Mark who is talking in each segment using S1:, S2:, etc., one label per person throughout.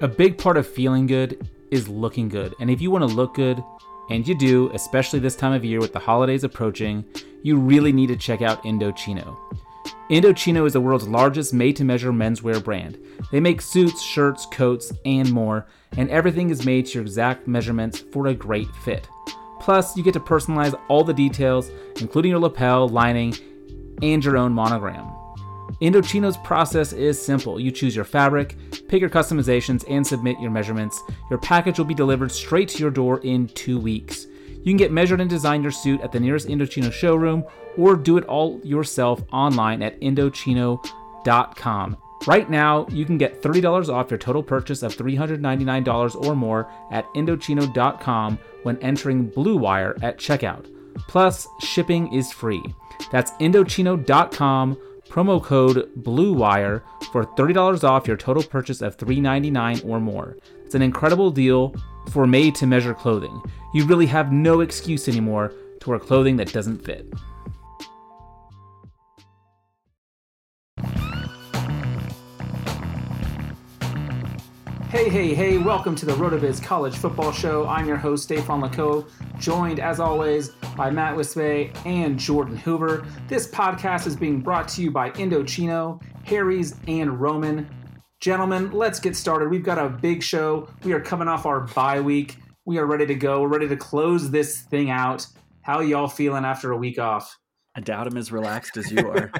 S1: A big part of feeling good is looking good. And if you want to look good, and you do, especially this time of year with the holidays approaching, you really need to check out Indochino. Indochino is the world's largest made to measure menswear brand. They make suits, shirts, coats, and more, and everything is made to your exact measurements for a great fit. Plus, you get to personalize all the details, including your lapel, lining, and your own monogram. Indochino's process is simple. You choose your fabric, pick your customizations, and submit your measurements. Your package will be delivered straight to your door in two weeks. You can get measured and design your suit at the nearest Indochino showroom or do it all yourself online at Indochino.com. Right now, you can get $30 off your total purchase of $399 or more at Indochino.com when entering Blue Wire at checkout. Plus, shipping is free. That's Indochino.com, promo code BLUEWIRE for $30 off your total purchase of 399 or more. It's an incredible deal for made to measure clothing. You really have no excuse anymore to wear clothing that doesn't fit. Hey, hey, hey, welcome to the RotoViz College Football Show. I'm your host, Stefan Laco, joined as always by Matt Wisbay and Jordan Hoover. This podcast is being brought to you by Indochino, Harry's, and Roman. Gentlemen, let's get started. We've got a big show. We are coming off our bye week. We are ready to go. We're ready to close this thing out. How y'all feeling after a week off?
S2: I doubt I'm as relaxed as you are.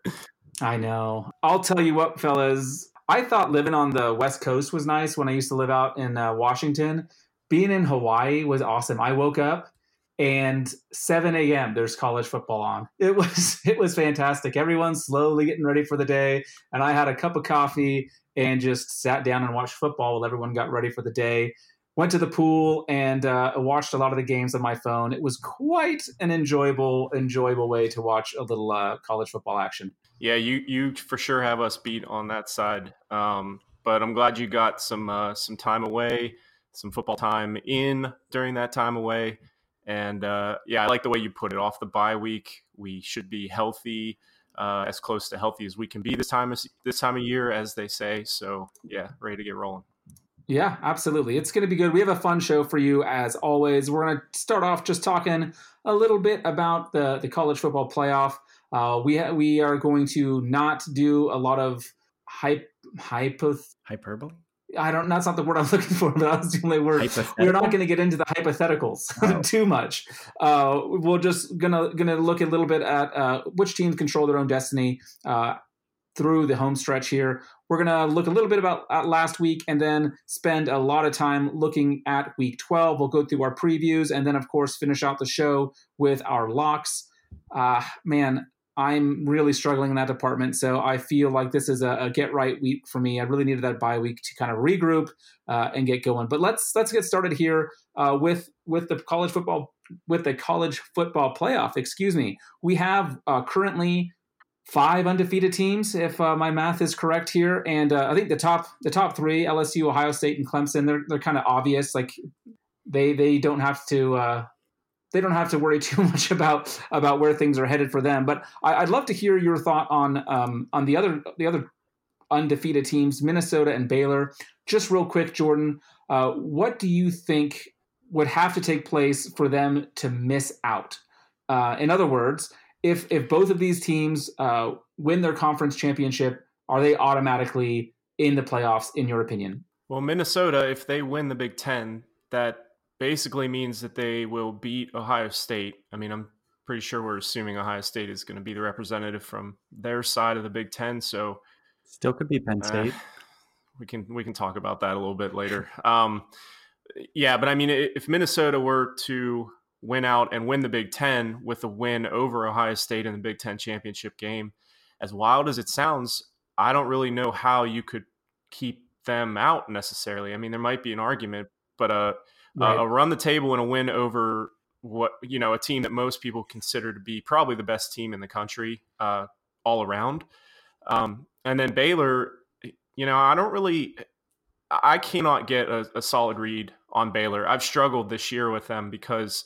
S1: I know. I'll tell you what, fellas. I thought living on the West Coast was nice when I used to live out in uh, Washington. Being in Hawaii was awesome. I woke up and 7 a.m. there's college football on. It was it was fantastic. Everyone's slowly getting ready for the day, and I had a cup of coffee and just sat down and watched football while everyone got ready for the day. Went to the pool and uh, watched a lot of the games on my phone. It was quite an enjoyable enjoyable way to watch a little uh, college football action.
S3: Yeah, you you for sure have us beat on that side. Um, but I'm glad you got some uh, some time away, some football time in during that time away. And uh, yeah, I like the way you put it. Off the bye week, we should be healthy, uh, as close to healthy as we can be this time of, this time of year, as they say. So yeah, ready to get rolling.
S1: Yeah, absolutely. It's going to be good. We have a fun show for you as always. We're going to start off just talking a little bit about the the college football playoff. Uh, we ha- we are going to not do a lot of hype
S2: hyperbole.
S1: I don't. That's not the word I'm looking for, but that's the only word. We're not going to get into the hypotheticals oh. too much. Uh, we're just gonna gonna look a little bit at uh, which teams control their own destiny uh, through the home stretch here. we're going to look a little bit about last week and then spend a lot of time looking at week 12. We'll go through our previews and then, of course, finish out the show with our locks. Uh, man, I'm really struggling in that department. So I feel like this is a, a, get right week for me. I really needed that bye week to kind of regroup uh, and get going. But let's let's get started here uh, with with the college football with the college football playoff. Excuse me. We have uh, currently five undefeated teams, if uh, my math is correct here. And uh, I think the top the top three, LSU, Ohio State, and Clemson, they're they're kind of obvious. Like they they don't have to uh, they don't have to worry too much about about where things are headed for them. But I, would love to hear your thought on um, on the other the other undefeated teams, Minnesota and Baylor. Just real quick, Jordan, uh, what do you think would have to take place for them to miss out? Uh, in other words, if if both of these teams uh, win their conference championship, are they automatically in the playoffs? In your opinion?
S3: Well, Minnesota, if they win the Big Ten, that basically means that they will beat Ohio State. I mean, I'm pretty sure we're assuming Ohio State is going to be the representative from their side of the Big Ten. So,
S2: still could be Penn State. Uh,
S3: we can we can talk about that a little bit later. Um, yeah, but I mean, if Minnesota were to win out and win the Big Ten with a win over Ohio State in the Big Ten championship game. As wild as it sounds, I don't really know how you could keep them out necessarily. I mean, there might be an argument, but a, right. a, a run the table and a win over what you know a team that most people consider to be probably the best team in the country uh, all around, um, and then Baylor. You know, I don't really. I cannot get a, a solid read on Baylor. I've struggled this year with them because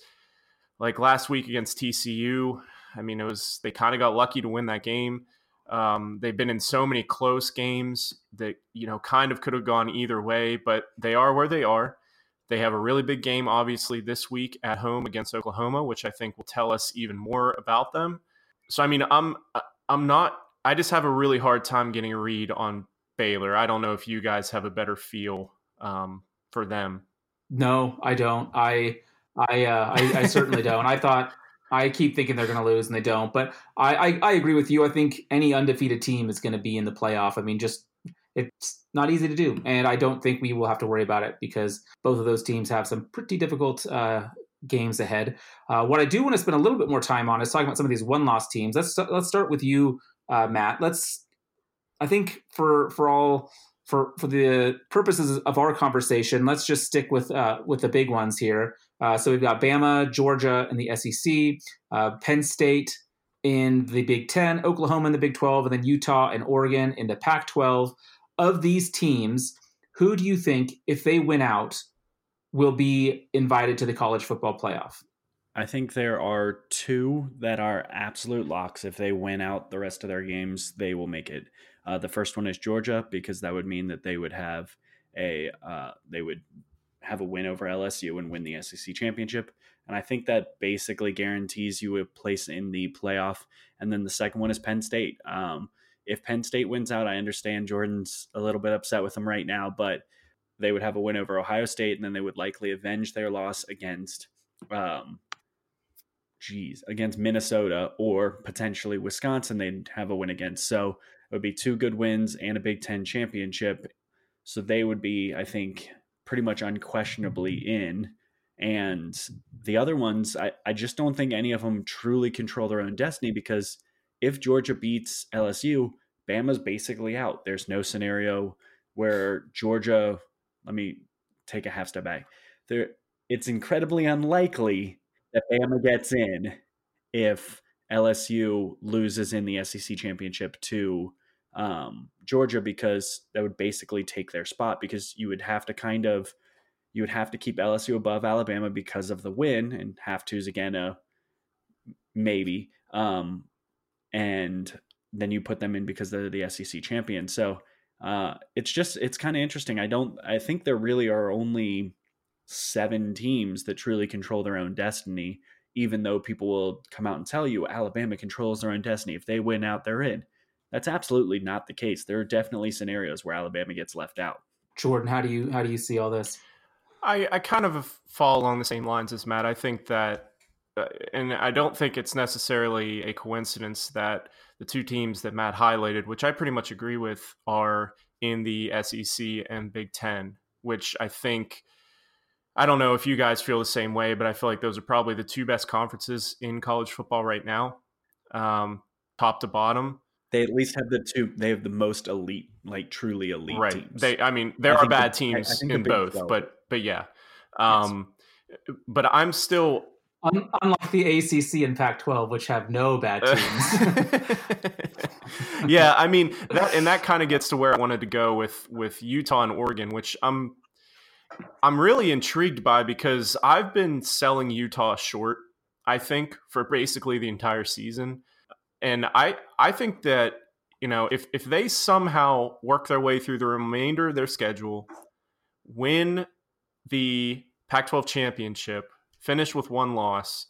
S3: like last week against TCU. I mean, it was they kind of got lucky to win that game. Um, they've been in so many close games that you know kind of could have gone either way, but they are where they are. They have a really big game, obviously, this week at home against Oklahoma, which I think will tell us even more about them. So, I mean, I'm I'm not. I just have a really hard time getting a read on Baylor. I don't know if you guys have a better feel um, for them.
S1: No, I don't. I I, uh, I, I certainly don't. I thought I keep thinking they're going to lose and they don't, but I, I, I agree with you. I think any undefeated team is going to be in the playoff. I mean, just it's not easy to do, and I don't think we will have to worry about it because both of those teams have some pretty difficult uh, games ahead. Uh, what I do want to spend a little bit more time on is talking about some of these one-loss teams. Let's let's start with you, uh, Matt. Let's. I think for for all for for the purposes of our conversation, let's just stick with uh, with the big ones here. Uh, so we've got Bama, Georgia and the SEC, uh, Penn State in the Big Ten, Oklahoma in the Big 12, and then Utah and Oregon in the Pac 12. Of these teams, who do you think, if they win out, will be invited to the college football playoff?
S2: I think there are two that are absolute locks. If they win out the rest of their games, they will make it. Uh, the first one is Georgia because that would mean that they would have a uh, they would have a win over LSU and win the SEC championship. And I think that basically guarantees you a place in the playoff. And then the second one is Penn State. Um, if Penn State wins out, I understand Jordan's a little bit upset with them right now, but they would have a win over Ohio State, and then they would likely avenge their loss against, um, geez, against Minnesota or potentially Wisconsin. They'd have a win against. So it would be two good wins and a Big Ten championship. So they would be, I think, pretty much unquestionably in. And the other ones, I, I just don't think any of them truly control their own destiny because if Georgia beats LSU, Bama's basically out. There's no scenario where Georgia, let me take a half step back. There, it's incredibly unlikely that Bama gets in if LSU loses in the SEC championship to um, Georgia because that would basically take their spot because you would have to kind of you would have to keep LSU above Alabama because of the win and have to is again a maybe um, and then you put them in because they're the SEC champion so uh, it's just it's kind of interesting I don't I think there really are only seven teams that truly control their own destiny even though people will come out and tell you Alabama controls their own destiny if they win out they're in that's absolutely not the case. There are definitely scenarios where Alabama gets left out.
S1: Jordan, how do you how do you see all this?
S3: I, I kind of fall along the same lines as Matt. I think that, and I don't think it's necessarily a coincidence that the two teams that Matt highlighted, which I pretty much agree with, are in the SEC and Big Ten, which I think. I don't know if you guys feel the same way, but I feel like those are probably the two best conferences in college football right now, um, top to bottom.
S2: They at least have the two. They have the most elite, like truly elite
S3: right.
S2: teams.
S3: They, I mean, there
S2: I
S3: are bad
S2: the-
S3: teams
S2: I- I
S3: in both,
S2: 12.
S3: but but yeah. Um, But I'm still
S1: Un- unlike the ACC and Pac-12, which have no bad teams.
S3: yeah, I mean that, and that kind of gets to where I wanted to go with with Utah and Oregon, which I'm I'm really intrigued by because I've been selling Utah short. I think for basically the entire season, and I I think that you know if if they somehow work their way through the remainder of their schedule, win the Pac-12 championship, finish with one loss,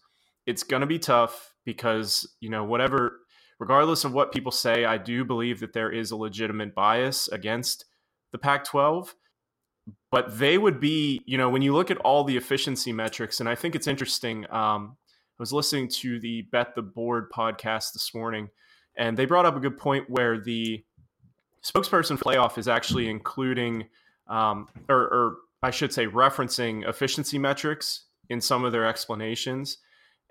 S3: it's going to be tough because you know whatever regardless of what people say, I do believe that there is a legitimate bias against the Pac 12. But they would be, you know, when you look at all the efficiency metrics, and I think it's interesting. Um, I was listening to the Bet the Board podcast this morning, and they brought up a good point where the spokesperson playoff is actually including, um, or, or I should say, referencing efficiency metrics in some of their explanations.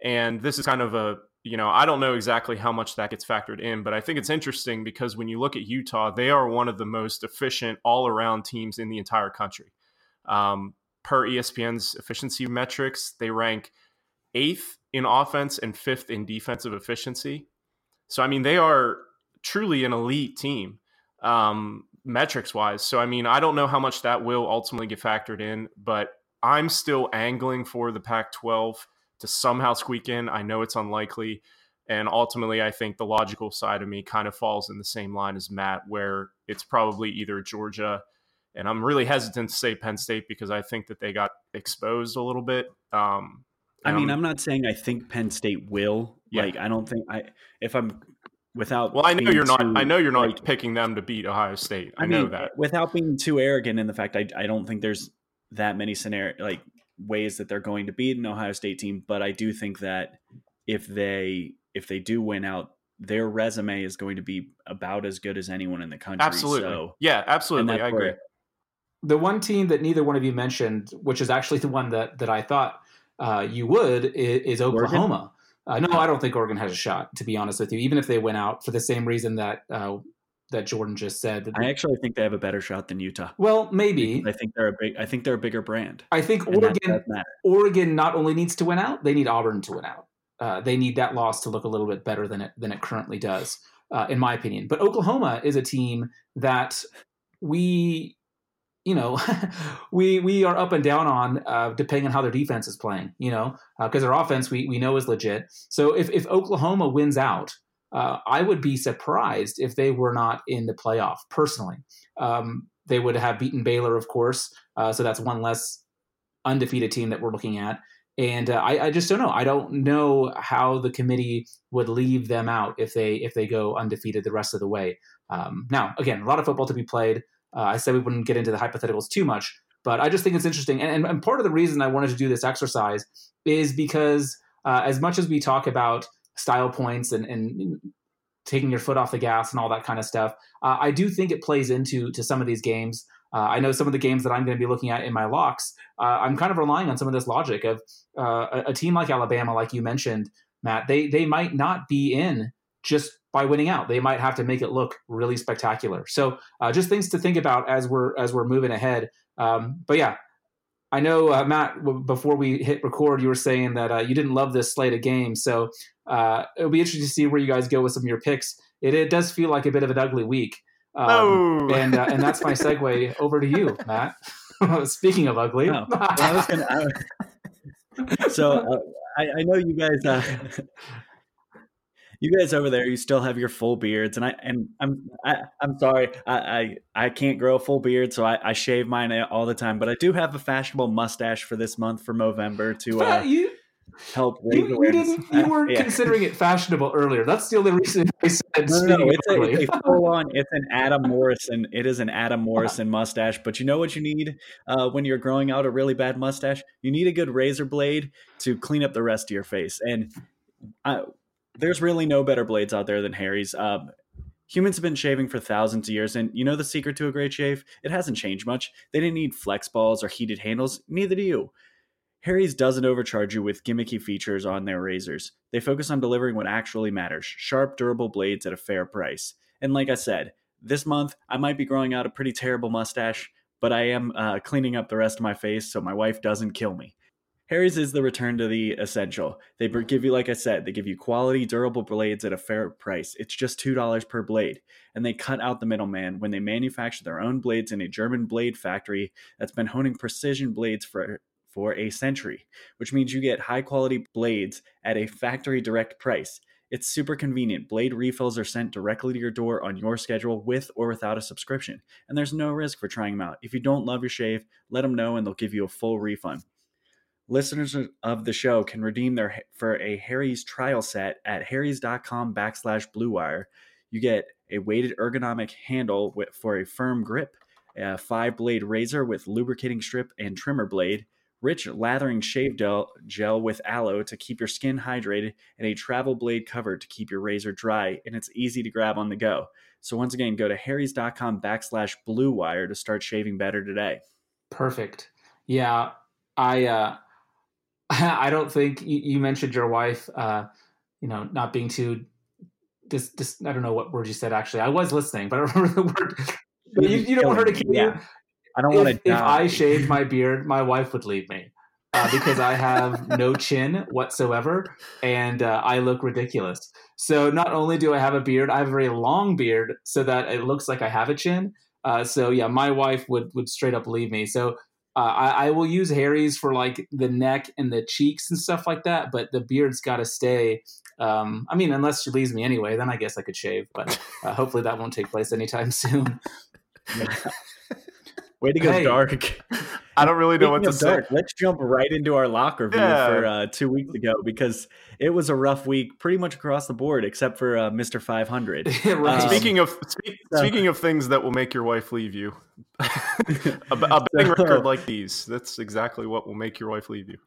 S3: And this is kind of a you know, I don't know exactly how much that gets factored in, but I think it's interesting because when you look at Utah, they are one of the most efficient all around teams in the entire country. Um, per ESPN's efficiency metrics, they rank eighth in offense and fifth in defensive efficiency. So, I mean, they are truly an elite team um, metrics wise. So, I mean, I don't know how much that will ultimately get factored in, but I'm still angling for the Pac 12 to somehow squeak in. I know it's unlikely. And ultimately, I think the logical side of me kind of falls in the same line as Matt, where it's probably either Georgia, and I'm really hesitant to say Penn State because I think that they got exposed a little bit. Um,
S2: I mean,
S3: and
S2: I'm not saying I think Penn State will.
S3: Yeah.
S2: Like, I don't think I. If I'm without.
S3: well, I know you're not.
S2: too,
S3: I know you're not
S2: like,
S3: picking them to beat Ohio State. I,
S2: I
S3: know that.
S2: without being too arrogant in the fact I I don't think there's that many scenario like ways that they're going to beat an Ohio State team, but I do think that if they if they do win out, their resume is going to be about as good as anyone in the country.
S3: Absolutely.
S2: So,
S3: yeah, absolutely.
S2: that's
S3: I agree.
S2: where-
S1: the one team that neither one of you mentioned, which is actually the one that that I thought uh, you would, is, is Oklahoma. Uh, no, I don't think Oregon has a shot. To be honest with you, even if they went out for the same reason that uh, that Jordan just said. That
S2: I actually think they have a better shot than Utah.
S1: well, maybe.
S2: I think they're a big. I think they're a bigger brand.
S1: I think Oregon. Oregon not only needs to win out, they need Auburn to win out. Uh, they need that loss to look a little bit better than it than it currently does, uh, in my opinion. But Oklahoma is a team that we, you know, we we are up and down on uh, depending on how their defense is playing. You know, because their offense we we know is legit. So if if Oklahoma wins out. Uh, I would be surprised if they were not in the playoff. Personally, um, they would have beaten Baylor, of course. Uh, so that's one less undefeated team that we're looking at. And uh, I, I just don't know. I don't know how the committee would leave them out if they if they go undefeated the rest of the way. Um, now, again, a lot of football to be played. Uh, I said we wouldn't get into the hypotheticals too much, but I just think it's interesting. And, and part of the reason I wanted to do this exercise is because uh, as much as we talk about style points and, and taking your foot off the gas and all that kind of stuff, uh, I do think it plays into to some of these games. Uh, I know some of the games that I'm going to be looking at in my locks. Uh, I'm kind of relying on some of this logic of uh, a, a team like Alabama, like you mentioned, Matt. They they might not be in just by winning out. They might have to make it look really spectacular. So uh, just things to think about as we're as we're moving ahead. Um, but yeah, I know uh, Matt. W- before we hit record, you were saying that uh, you didn't love this slate of games. So uh, it'll be interesting to see where you guys go with some of your picks. It, it does feel like a bit of an ugly week. Um,
S3: No.
S1: and uh, and that's my segue over to you, Matt. Speaking of ugly,
S2: Oh, well, I was gonna. I, so uh, I, I know you guys. Uh, you guys over there, you still have your full beards, and I and I'm I, I'm sorry, I, I I can't grow a full beard, so I, I shave mine all the time. But I do have a fashionable mustache for this month for November to uh,
S1: you,
S2: help raise
S1: you, you
S2: awareness.
S1: didn't you weren't
S2: yeah.
S1: considering it fashionable earlier. That's the only reason I said.
S2: No, no, no, it's a, it's a full on. It's an Adam Morrison. It is an Adam Morrison mustache. But you know what you need uh, when you're growing out a really bad mustache? You need a good razor blade to clean up the rest of your face. And I, there's really no better blades out there than Harry's. Um, Humans have been shaving for thousands of years, and you know the secret to a great shave? It hasn't changed much. They didn't need flex balls or heated handles, neither do you. Harry's doesn't overcharge you with gimmicky features on their razors. They focus on delivering what actually matters sharp, durable blades at a fair price. And like I said, this month I might be growing out a pretty terrible mustache, but I am uh, cleaning up the rest of my face so my wife doesn't kill me. Harry's is the return to the essential. They give you, like I said, they give you quality, durable blades at a fair price. It's just $2 per blade. And they cut out the middleman when they manufacture their own blades in a German blade factory that's been honing precision blades for for a century, which means you get high quality blades at a factory direct price. It's super convenient. Blade refills are sent directly to your door on your schedule with or without a subscription, and there's no risk for trying them out. If you don't love your shave, let them know and they'll give you a full refund. Listeners of the show can redeem their for a Harry's trial set at harrys.com backslash bluewire. You get a weighted ergonomic handle for a firm grip, a five blade razor with lubricating strip and trimmer blade, rich lathering shave gel, gel with aloe to keep your skin hydrated, and a travel blade cover to keep your razor dry, and it's easy to grab on the go. So once again, go to harrys.com backslash blue wire to start shaving better today.
S1: Perfect. Yeah, I uh, I don't think you, you mentioned your wife, uh, you know, not being too. This, this, I don't know what word you said. Actually, I was listening, but I don't remember the word. But you, you don't want her to kill yeah.
S2: I don't want to.
S1: If I shaved my beard, my wife would leave me uh, because I have no chin whatsoever, and uh, I look ridiculous. So not only do I have a beard, I have a very long beard, so that it looks like I have a chin. Uh, so yeah, my wife would would straight up leave me. So uh, I, I, will use Harry's for like the neck and the cheeks and stuff like that, but the beard's got to stay. Um, I mean, unless she leaves me anyway, then I guess I could shave, but uh, hopefully that won't take place anytime soon.
S2: Way to go, hey, dark.
S3: I don't really know what to say.
S2: let's jump right into our locker view yeah. for uh, two weeks ago because it was a rough week, pretty much across the board, except for uh, Mister Five Hundred.
S3: right. um, speaking of speak, so, speaking of things that will make your wife leave you, a, a betting so, record like these—that's exactly what will make your wife leave you.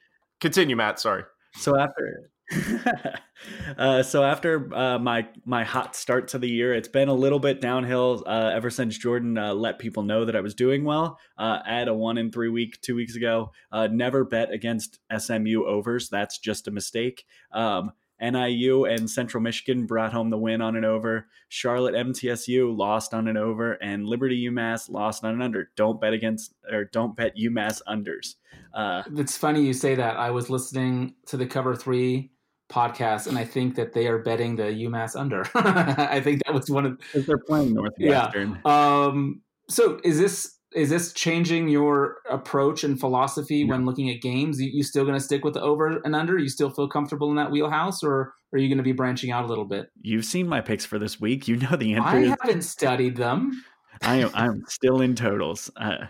S3: Continue, Matt. Sorry.
S2: So after uh, so after uh, my my hot start to the year, it's been a little bit downhill uh, ever since Jordan uh, let people know that I was doing well. Uh, at a one in three week two weeks ago, uh, never bet against SMU overs. That's just a mistake. Um, NIU and Central Michigan brought home the win on an over. Charlotte MTSU lost on an over, and Liberty UMass lost on an under. Don't bet against or don't bet UMass unders.
S1: Uh, it's funny you say that. I was listening to the Cover Three podcast, and I think that they are betting the UMass under. I think that was one of
S2: because they're playing Northwestern.
S1: Yeah. Um, so is this is this changing your approach and philosophy when looking at games? You, you still going to stick with the over and under? You still feel comfortable in that wheelhouse, or are you going to be branching out a little bit?
S2: You've seen my picks for this week. You know the answer.
S1: I haven't studied them.
S2: I am I'm still in totals. Uh,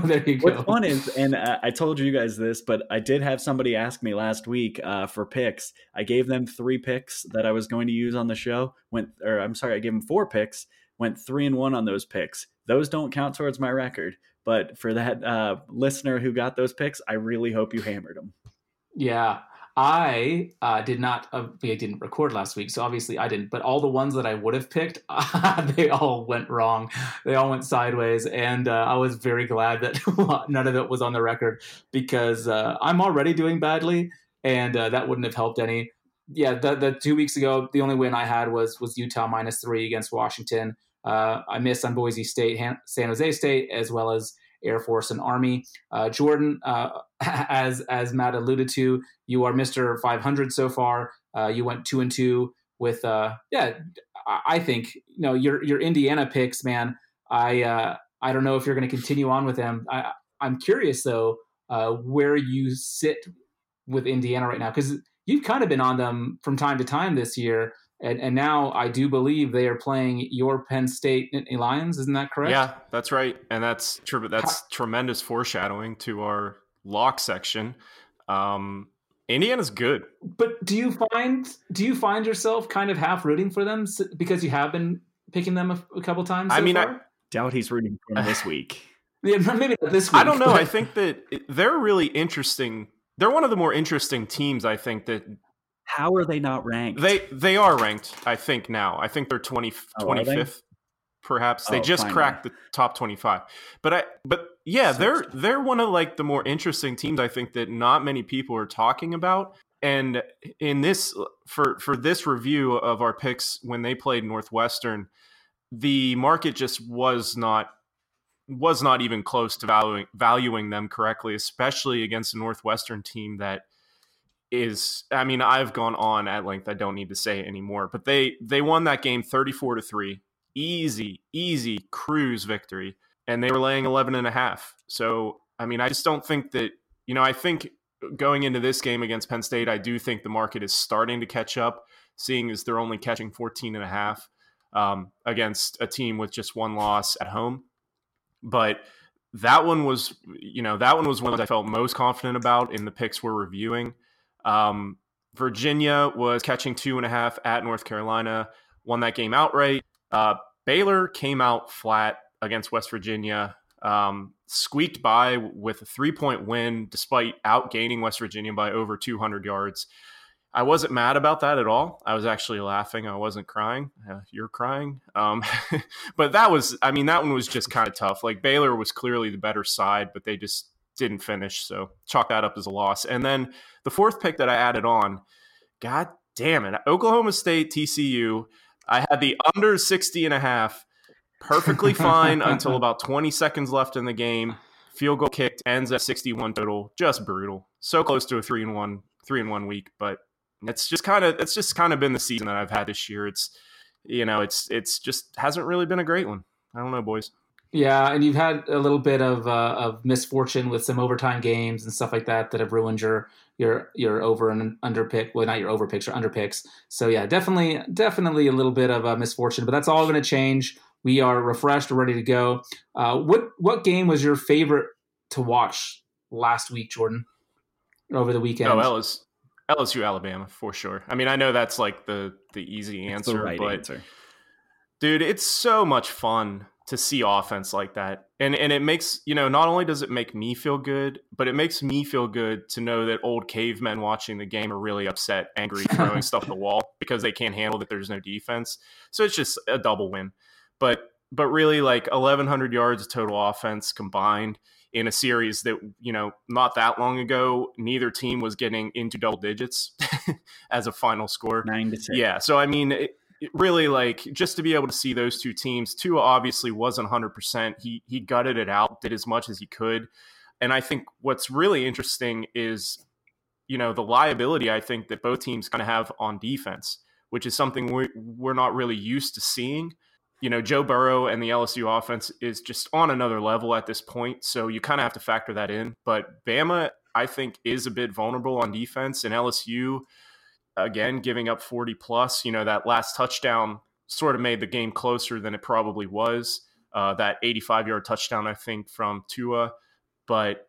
S1: there you go.
S2: What's fun is, and uh, I told you guys this, but I did have somebody ask me last week uh, for picks. I gave them three picks that I was going to use on the show. Went, or I'm sorry, I gave them four picks. Went three and one on those picks. Those don't count towards my record. But for that uh, listener who got those picks, I really hope you hammered them.
S1: Yeah, I uh, did not. Uh, I didn't record last week, so obviously I didn't. But all the ones that I would have picked, they all went wrong. They all went sideways, and uh, I was very glad that none of it was on the record because uh, I'm already doing badly, and uh, that wouldn't have helped any. Yeah, the, the two weeks ago, the only win I had was was Utah minus three against Washington. Uh, I missed on Boise State, San Jose State, as well as Air Force and Army. Uh, Jordan, uh, as as Matt alluded to, you are Mister 500 so far. Uh, you went two and two with, uh, yeah, I think you know your your Indiana picks, man. I uh, I don't know if you're going to continue on with them. I, I'm curious though uh, where you sit with Indiana right now because you've kind of been on them from time to time this year. And, and now I do believe they are playing your Penn State Lions. Isn't that correct?
S3: Yeah, that's right. And that's true. That's How- tremendous foreshadowing to our lock section. Um, Indiana's good,
S1: but do you find do you find yourself kind of half rooting for them because you have been picking them a, a couple times? So I mean, far? I
S2: doubt he's rooting for them this week.
S1: Yeah, maybe not this week.
S3: I don't know. I think that they're really interesting. They're one of the more interesting teams. I think that
S2: How are they not ranked?
S3: They they are ranked. I think now. I think they're 20,
S2: Oh,
S3: 25th, perhaps. They
S2: Oh,
S3: just
S2: finally.
S3: cracked the top twenty five. But I but yeah, they're they're one of like the more interesting teams. I think that not many people are talking about. And in this for for this review of our picks when they played Northwestern, the market just was not was not even close to valuing valuing them correctly, especially against a Northwestern team that is I mean, I've gone on at length. I don't need to say it anymore. But they they won that game 34 to 3. Easy, easy cruise victory. And they were laying 11 and a half. So, I mean, I just don't think that, you know, I think going into this game against Penn State, I do think the market is starting to catch up, seeing as they're only catching 14 and a half um, against a team with just one loss at home. But that one was, you know, that one was one that I felt most confident about in the picks we're reviewing. Um, Virginia was catching two and a half at North Carolina, won that game outright. Uh, Baylor came out flat against West Virginia, um, squeaked by with a three point win despite outgaining West Virginia by over 200 yards. I wasn't mad about that at all. I was actually laughing. I wasn't crying. Uh, you're crying. Um, but that was, I mean, that one was just kind of tough. Like Baylor was clearly the better side, but they just didn't finish. So chalk that up as a loss. And then the fourth pick that I added on, God damn it, Oklahoma State TCU. I had the under 60 and a half perfectly fine until about 20 seconds left in the game. Field goal kicked ends at 61 total. Just brutal. So close to a three and one, three and one week, but it's just kind of it's just kind of been the season that I've had this year. It's you know, it's it's just hasn't really been a great one. I don't know, boys.
S1: Yeah, and you've had a little bit of uh, of misfortune with some overtime games and stuff like that that have ruined your your your over and under pick. Well, not your over picks, your under picks. So yeah, definitely definitely a little bit of a misfortune, but that's all going to change. We are refreshed, ready to go. Uh, what what game was your favorite to watch last week, Jordan? Over the weekend?
S3: Oh, LSU, LSU Alabama for sure. I mean, I know that's like the the easy answer,
S2: the right
S3: but
S2: answer.
S3: dude, it's so much fun to see offense like that. And and it makes, you know, not only does it make me feel good, but it makes me feel good to know that old cavemen watching the game are really upset, angry, throwing stuff at the wall because they can't handle that there's no defense. So it's just a double win. But but really like 1100 yards of total offense combined in a series that, you know, not that long ago, neither team was getting into double digits as a final score.
S2: Nine to six.
S3: Yeah. So I mean, it really like just to be able to see those two teams. Tua obviously wasn't 100. percent He he gutted it out, did as much as he could, and I think what's really interesting is, you know, the liability I think that both teams kind of have on defense, which is something we we're not really used to seeing. You know, Joe Burrow and the LSU offense is just on another level at this point, so you kind of have to factor that in. But Bama, I think, is a bit vulnerable on defense, and LSU again giving up 40 plus you know that last touchdown sort of made the game closer than it probably was. Uh, that 85 yard touchdown i think from tua. But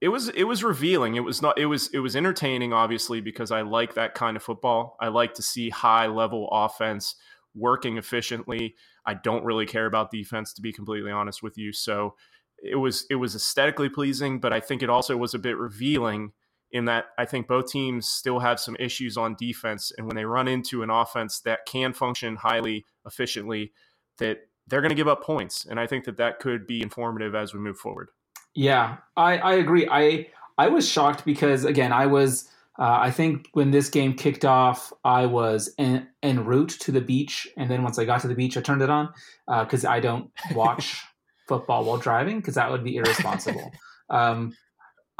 S3: it was it was revealing. It was not it was it was entertaining obviously because i like that kind of football. I like to see high level offense working efficiently. I don't really care about defense to be completely honest with you. So it was it was aesthetically pleasing but i think it also was a bit revealing in that I think both teams still have some issues on defense. And when they run into an offense that can function highly efficiently, that they're going to give up points. And I think that that could be informative as we move forward.
S1: Yeah, I, I agree. I I was shocked because again, I was uh, I think when this game kicked off, I was en, en route to the beach, and then once I got to the beach, I turned it on because I don't watch football while driving because that would be irresponsible. um,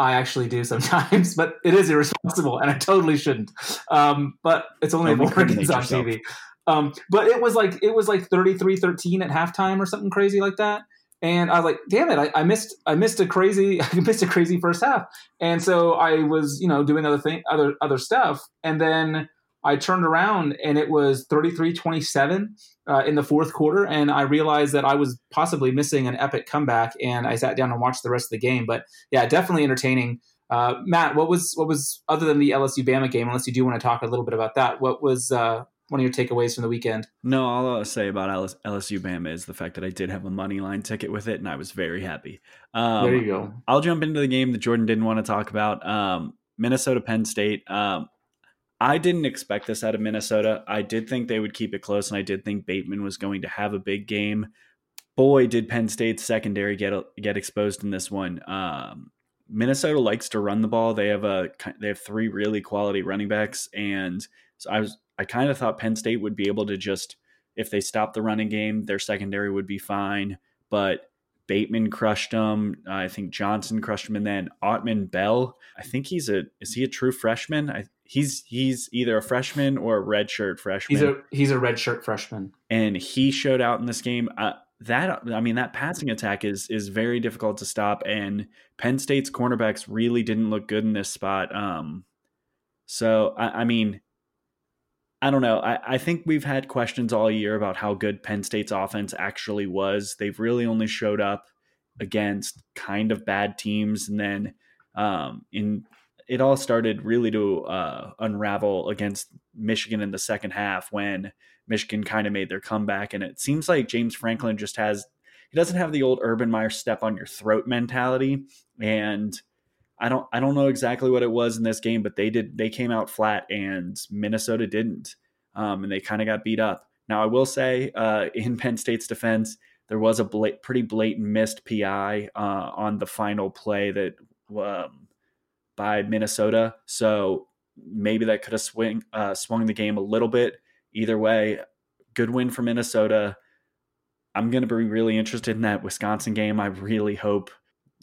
S1: I actually do sometimes, but it is irresponsible, and I totally shouldn't. Um, but it's only if Oregon's on TV. Um, but it was like it was like 33-13 at halftime or something crazy like that. And I was like, damn it, I, I missed I missed a crazy I missed a crazy first half. And so I was, you know, doing other thing other other stuff. And then I turned around and it was 33-27 uh, in the fourth quarter. And I realized that I was possibly missing an epic comeback. And I sat down and watched the rest of the game. But yeah, definitely entertaining. Uh, Matt, what was what was other than the LSU Bama game? Unless you do want to talk a little bit about that, what was uh, one of your takeaways from the weekend?
S2: No, all I'll say about LSU Bama is the fact that I did have a money line ticket with it, and I was very happy. Um,
S1: there you go.
S2: I'll jump into the game that Jordan didn't want to talk about. Um, Minnesota Penn State. Um, I didn't expect this out of Minnesota. I did think they would keep it close, and I did think Bateman was going to have a big game. Boy, did Penn State's secondary get get exposed in this one. Um, Minnesota likes to run the ball. They have a they have three really quality running backs, and so I was I kind of thought Penn State would be able to just if they stop the running game, their secondary would be fine. But Bateman crushed them. I think Johnson crushed them, and then Autman Bell. I think he's a is he a true freshman? I, he's he's either a freshman or a redshirt freshman.
S1: He's a he's a redshirt freshman,
S2: and he showed out in this game. Uh, that I mean that passing attack is is very difficult to stop and Penn State's cornerbacks really didn't look good in this spot. Um, so I, I mean, I don't know. I, I think we've had questions all year about how good Penn State's offense actually was. They've really only showed up against kind of bad teams, and then um, in it all started really to uh, unravel against Michigan in the second half when Michigan kind of made their comeback. And it seems like James Franklin just has, he doesn't have the old Urban Meyer step on your throat mentality. And I don't, I don't know exactly what it was in this game, but they did, they came out flat and Minnesota didn't. Um, and they kind of got beat up. Now, I will say, uh, in Penn State's defense, there was a bla- pretty blatant missed PI uh, on the final play that um, by Minnesota. So maybe that could have swing uh, swung the game a little bit. Either way, good win for Minnesota. I'm going to be really interested in that Wisconsin game. I really hope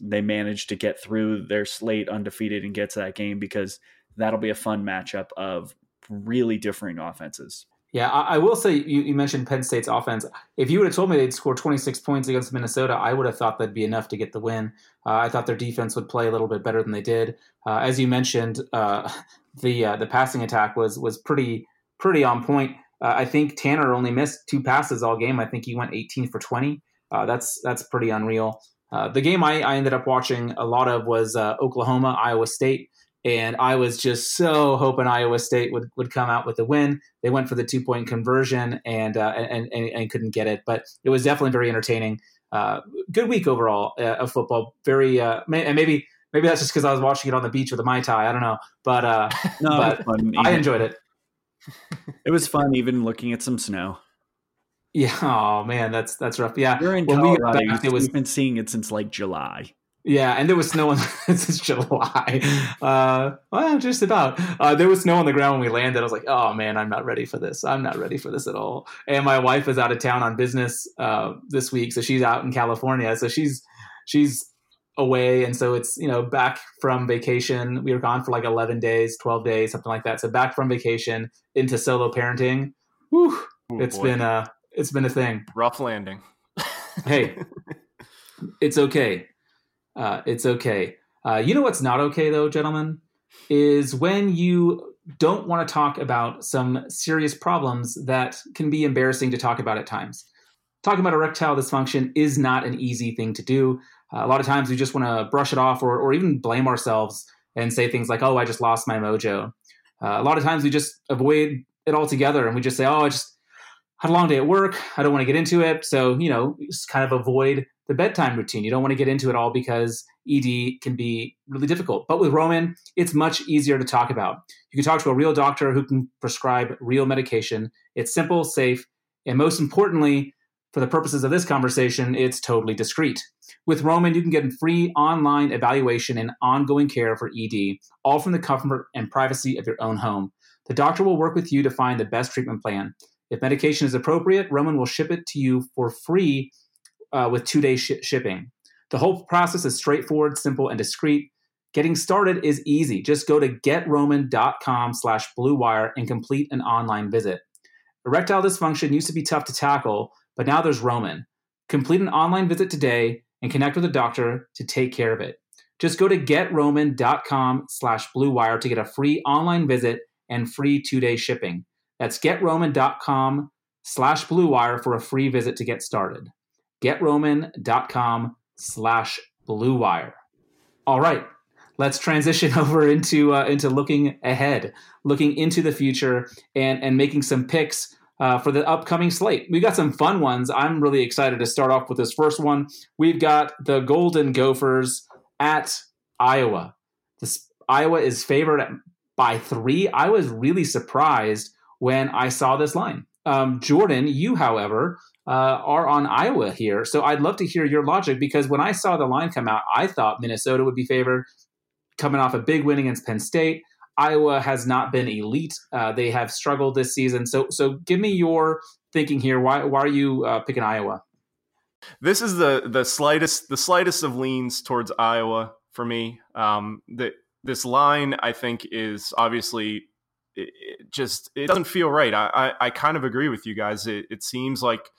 S2: they manage to get through their slate undefeated and get to that game because that'll be a fun matchup of really differing offenses.
S1: Yeah, I, I will say you, you, mentioned Penn State's offense. If you would have told me they'd score 26 points against Minnesota, I would have thought that'd be enough to get the win. Uh, I thought their defense would play a little bit better than they did. Uh, as you mentioned, uh, the uh, the passing attack was was pretty pretty on point. Uh, I think Tanner only missed two passes all game. I think he went 18 for 20. Uh, that's that's pretty unreal. the game I, I, ended up watching a lot of was Oklahoma Iowa State and I was just so hoping Iowa State would, would come out with a win. They went for the two point conversion and, uh, and, and and couldn't get it, but it was definitely very entertaining. Uh, good week overall uh, of football. Very uh, may, and maybe maybe that's just because I was watching it on the beach with a mai tai. I don't know, but uh, no, but I enjoyed it.
S2: It was fun, even looking at some snow.
S1: Yeah. Oh man, that's that's rough. Yeah.
S2: You're in when Colorado. We back, it was been seeing it since like July.
S1: Yeah, and there was snow on since July. Uh, well, just about. Uh, there was snow on the ground when we landed. I was like, "Oh man, I'm not ready for this. I'm not ready for this at all." And my wife is out of town on business uh, this week, so she's out in California. So she's she's away, and so it's you know back from vacation. We were gone for like 11 days, 12 days, something like that. So back from vacation into solo parenting. Whew, Ooh, it's boy. been a it's been a thing.
S3: Rough landing.
S1: hey, it's okay uh, it's okay. Uh, you know what's not okay, though, gentlemen, is when you don't want to talk about some serious problems that can be embarrassing to talk about at times. Talking about erectile dysfunction is not an easy thing to do. Uh, a lot of times we just want to brush it off or, or even blame ourselves and say things like, oh, I just lost my mojo. Uh, a lot of times we just avoid it altogether and we just say, oh, I just had a long day at work. I don't want to get into it. So, you know, just kind of avoid the bedtime routine. You don't want to get into it all because ED can be really difficult. But with Roman, it's much easier to talk about. You can talk to a real doctor who can prescribe real medication. It's simple, safe, and most importantly, for the purposes of this conversation, it's totally discreet. With Roman, you can get a free online evaluation and ongoing care for ED, all from the comfort and privacy of your own home. The doctor will work with you to find the best treatment plan. If medication is appropriate, Roman will ship it to you for free uh, with two day sh- shipping. The whole process is straightforward, simple, and discreet. Getting started is easy. Just go to getroman.com slash bluewire and complete an online visit. Erectile dysfunction used to be tough to tackle, but now there's Roman. Complete an online visit today and connect with a doctor to take care of it. Just go to getroman.com slash bluewire to get a free online visit and free two-day shipping. That's getroman.com slash bluewire for a free visit to get started getroman.com slash blue wire. All right, let's transition over into uh, into looking ahead, looking into the future, and and making some picks uh, for the upcoming slate. We got some fun ones. I'm really excited to start off with this first one. We've got the Golden Gophers at Iowa. This Iowa is favored at by three. I was really surprised when I saw this line. Um, Jordan, you, however, uh, are on Iowa here. So I'd love to hear your logic because when I saw the line come out, I thought Minnesota would be favored coming off a big win against Penn State. Iowa has not been elite. Uh, they have struggled this season. So, so give me your thinking here. Why, why are you uh, picking Iowa?
S3: This is the the slightest the slightest of leans towards Iowa for me. Um, this line I think is obviously it, it just it doesn't feel right. I, I, I kind of agree with you guys. It, it seems like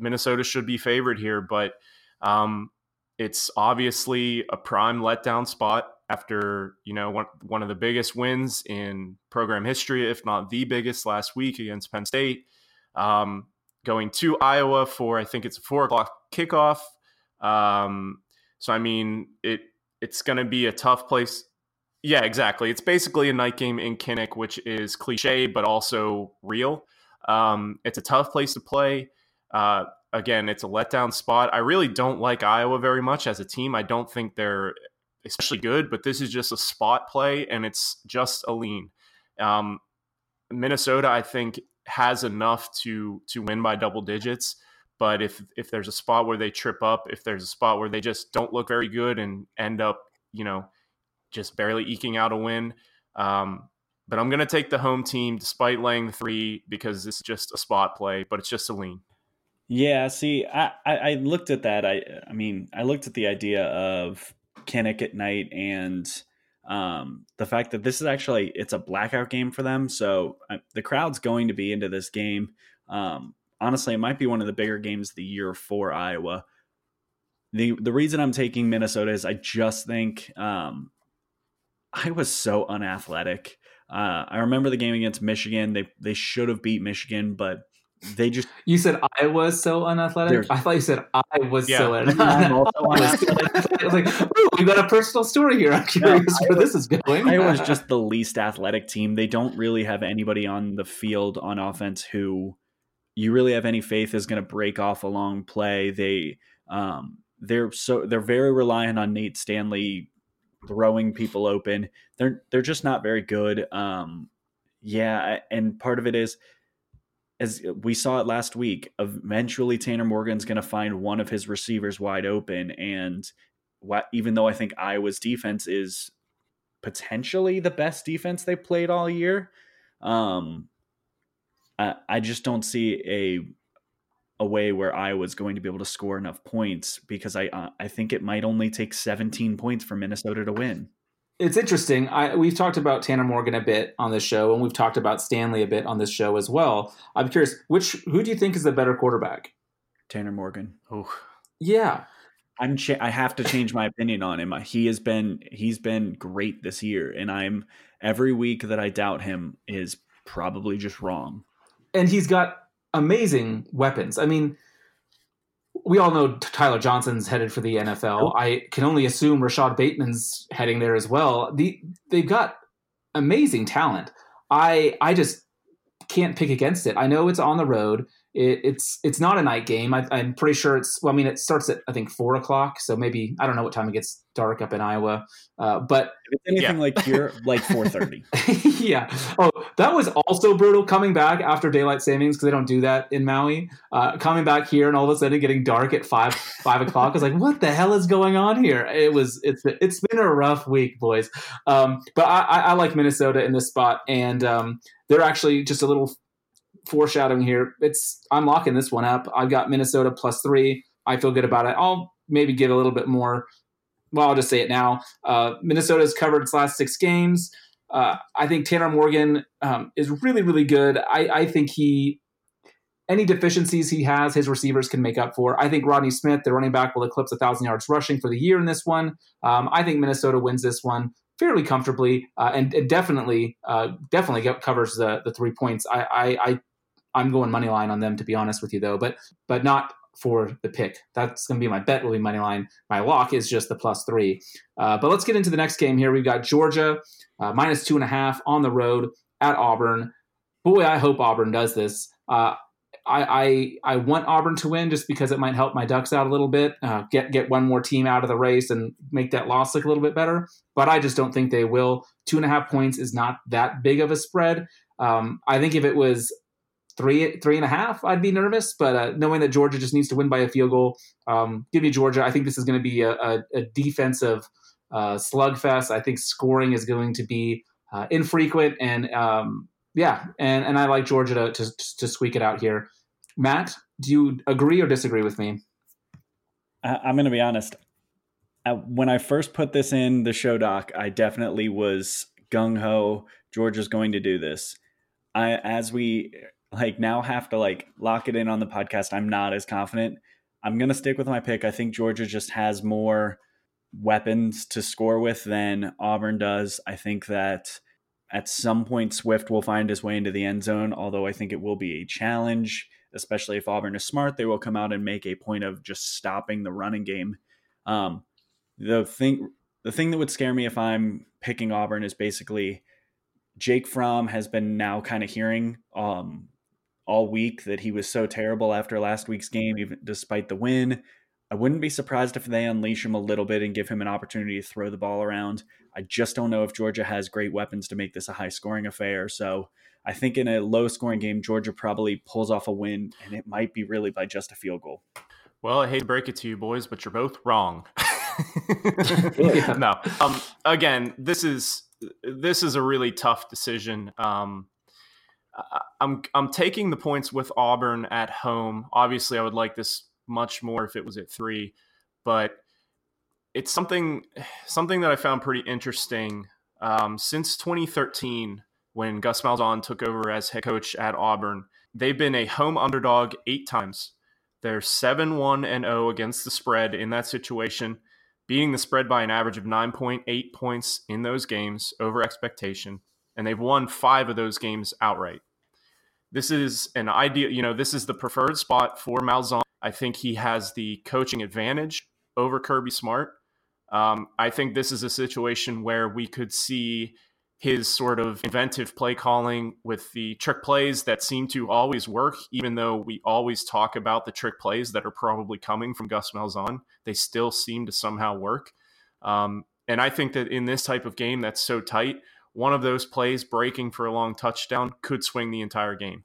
S3: Minnesota should be favored here, but um, it's obviously a prime letdown spot after you know one one of the biggest wins in program history, if not the biggest, last week against Penn State. Um, going to Iowa for I think it's a four o'clock kickoff. Um, so I mean it it's going to be a tough place. Yeah, exactly. It's basically a night game in Kinnick, which is cliche but also real. Um, it's a tough place to play. Uh, again, it's a letdown spot. I really don't like Iowa very much as a team. I don't think they're especially good, but this is just a spot play and it's just a lean. Um, Minnesota, I think, has enough to to win by double digits. But if if there's a spot where they trip up, if there's a spot where they just don't look very good and end up, you know, just barely eking out a win, um, but I'm going to take the home team despite laying three because it's just a spot play, but it's just a lean.
S2: Yeah, see, I, I, I looked at that. I I mean, I looked at the idea of Kinnick at night and um, the fact that this is actually it's a blackout game for them, so uh, the crowd's going to be into this game. Um, honestly, it might be one of the bigger games of the year for Iowa. the The reason I'm taking Minnesota is I just think um, I was so unathletic. Uh, I remember the game against Michigan. They they should have beat Michigan, but they just
S1: you said I was so unathletic. I thought you said I was yeah. so
S2: unathletic.
S1: I was like, we got a personal story here. I'm curious no, where was, this is going.
S2: I was just the least athletic team. They don't really have anybody on the field on offense who you really have any faith is going to break off a long play. They um, they're so they're very reliant on Nate Stanley throwing people open. They're they're just not very good. Um, yeah, and part of it is as we saw it last week, eventually Tanner Morgan's going to find one of his receivers wide open. And even though I think Iowa's defense is potentially the best defense they played all year, um, I, I just don't see a a way where Iowa's going to be able to score enough points because I uh, I think it might only take 17 points for Minnesota to win
S1: it's interesting. I, we've talked about Tanner Morgan a bit on this show, and we've talked about Stanley a bit on this show as well. I'm curious, which who do you think is the better quarterback?
S2: Tanner Morgan.
S3: Oh,
S1: yeah.
S2: I'm. Cha- I have to change my opinion on him. He has been. He's been great this year, and I'm every week that I doubt him is probably just wrong.
S1: And he's got amazing weapons. I mean, we all know Tyler Johnson's headed for the NFL. I can only assume Rashad Bateman's heading there as well. The, they've got amazing talent. I I just can't pick against it. I know it's on the road. It, it's it's not a night game. I, am pretty sure it's. Well, I mean, it starts at I think four o'clock. So maybe I don't know what time it gets dark up in Iowa. Uh, but
S2: if it's anything yeah. like here, like four thirty.
S1: yeah. Oh, that was also brutal coming back after daylight savings because they don't do that in Maui. Uh, coming back here and all of a sudden getting dark at five five o'clock. I was like, what the hell is going on here? It was it's it's been a rough week, boys. Um, but I, I, I, like Minnesota in this spot, and um, they're actually just a little foreshadowing here. It's I'm locking this one up. I've got Minnesota plus three. I feel good about it. I'll maybe give a little bit more. Well, I'll just say it now. Uh, Minnesota's covered its last six games. Uh, I think Tanner Morgan um, is really, really good. I, I, think he any deficiencies he has, his receivers can make up for. I think Rodney Smith, the running back, will eclipse a thousand yards rushing for the year in this one. Um, I think Minnesota wins this one fairly comfortably, uh, and it definitely, uh, definitely covers the the three points. I, I, I I'm going money line on them to be honest with you though, but but not for the pick. That's going to be my bet. Will be money line. My lock is just the plus three. Uh, but let's get into the next game here. We've got Georgia uh, minus two and a half on the road at Auburn. Boy, I hope Auburn does this. Uh, I, I, I want Auburn to win just because it might help my Ducks out a little bit, uh, get get one more team out of the race and make that loss look a little bit better. But I just don't think they will. Two and a half points is not that big of a spread. Um, I think if it was three three and a half, I'd be nervous. But uh, knowing that Georgia just needs to win by a field goal, um, give me Georgia. I think this is going to be a, a, a defensive uh, slugfest. I think scoring is going to be uh, infrequent and um, yeah, and and I like Georgia to, to to squeak it out here. Matt, do you agree or disagree with me?
S2: I, am going to be honest. When I first put this in the show doc, I definitely was gung ho. Georgia's going to do this. I as we like now have to like lock it in on the podcast. I'm not as confident. I'm going to stick with my pick. I think Georgia just has more weapons to score with than Auburn does. I think that at some point Swift will find his way into the end zone, although I think it will be a challenge, especially if Auburn is smart. They will come out and make a point of just stopping the running game. Um, the thing the thing that would scare me if I'm picking Auburn is basically Jake Fromm has been now kind of hearing um, all week that he was so terrible after last week's game, even despite the win. I wouldn't be surprised if they unleash him a little bit and give him an opportunity to throw the ball around. I just don't know if Georgia has great weapons to make this a high scoring affair. So I think in a low scoring game, Georgia probably pulls off a win, and it might be really by just a field goal.
S3: Well, I hate to break it to you, boys, but you're both wrong. no. Um, again, this is this is a really tough decision. Um, I'm I'm taking the points with Auburn at home. Obviously, I would like this much more if it was at three, but it's something something that I found pretty interesting. Um, since 2013, when Gus Malzahn took over as head coach at Auburn, they've been a home underdog eight times. They're 7 1 and 0 against the spread in that situation, beating the spread by an average of 9.8 points in those games over expectation. And they've won five of those games outright. This is an ideal, you know, this is the preferred spot for Malzahn. I think he has the coaching advantage over Kirby Smart. Um, I think this is a situation where we could see his sort of inventive play calling with the trick plays that seem to always work, even though we always talk about the trick plays that are probably coming from Gus Malzahn. They still seem to somehow work. Um, and I think that in this type of game that's so tight, one of those plays breaking for a long touchdown could swing the entire game.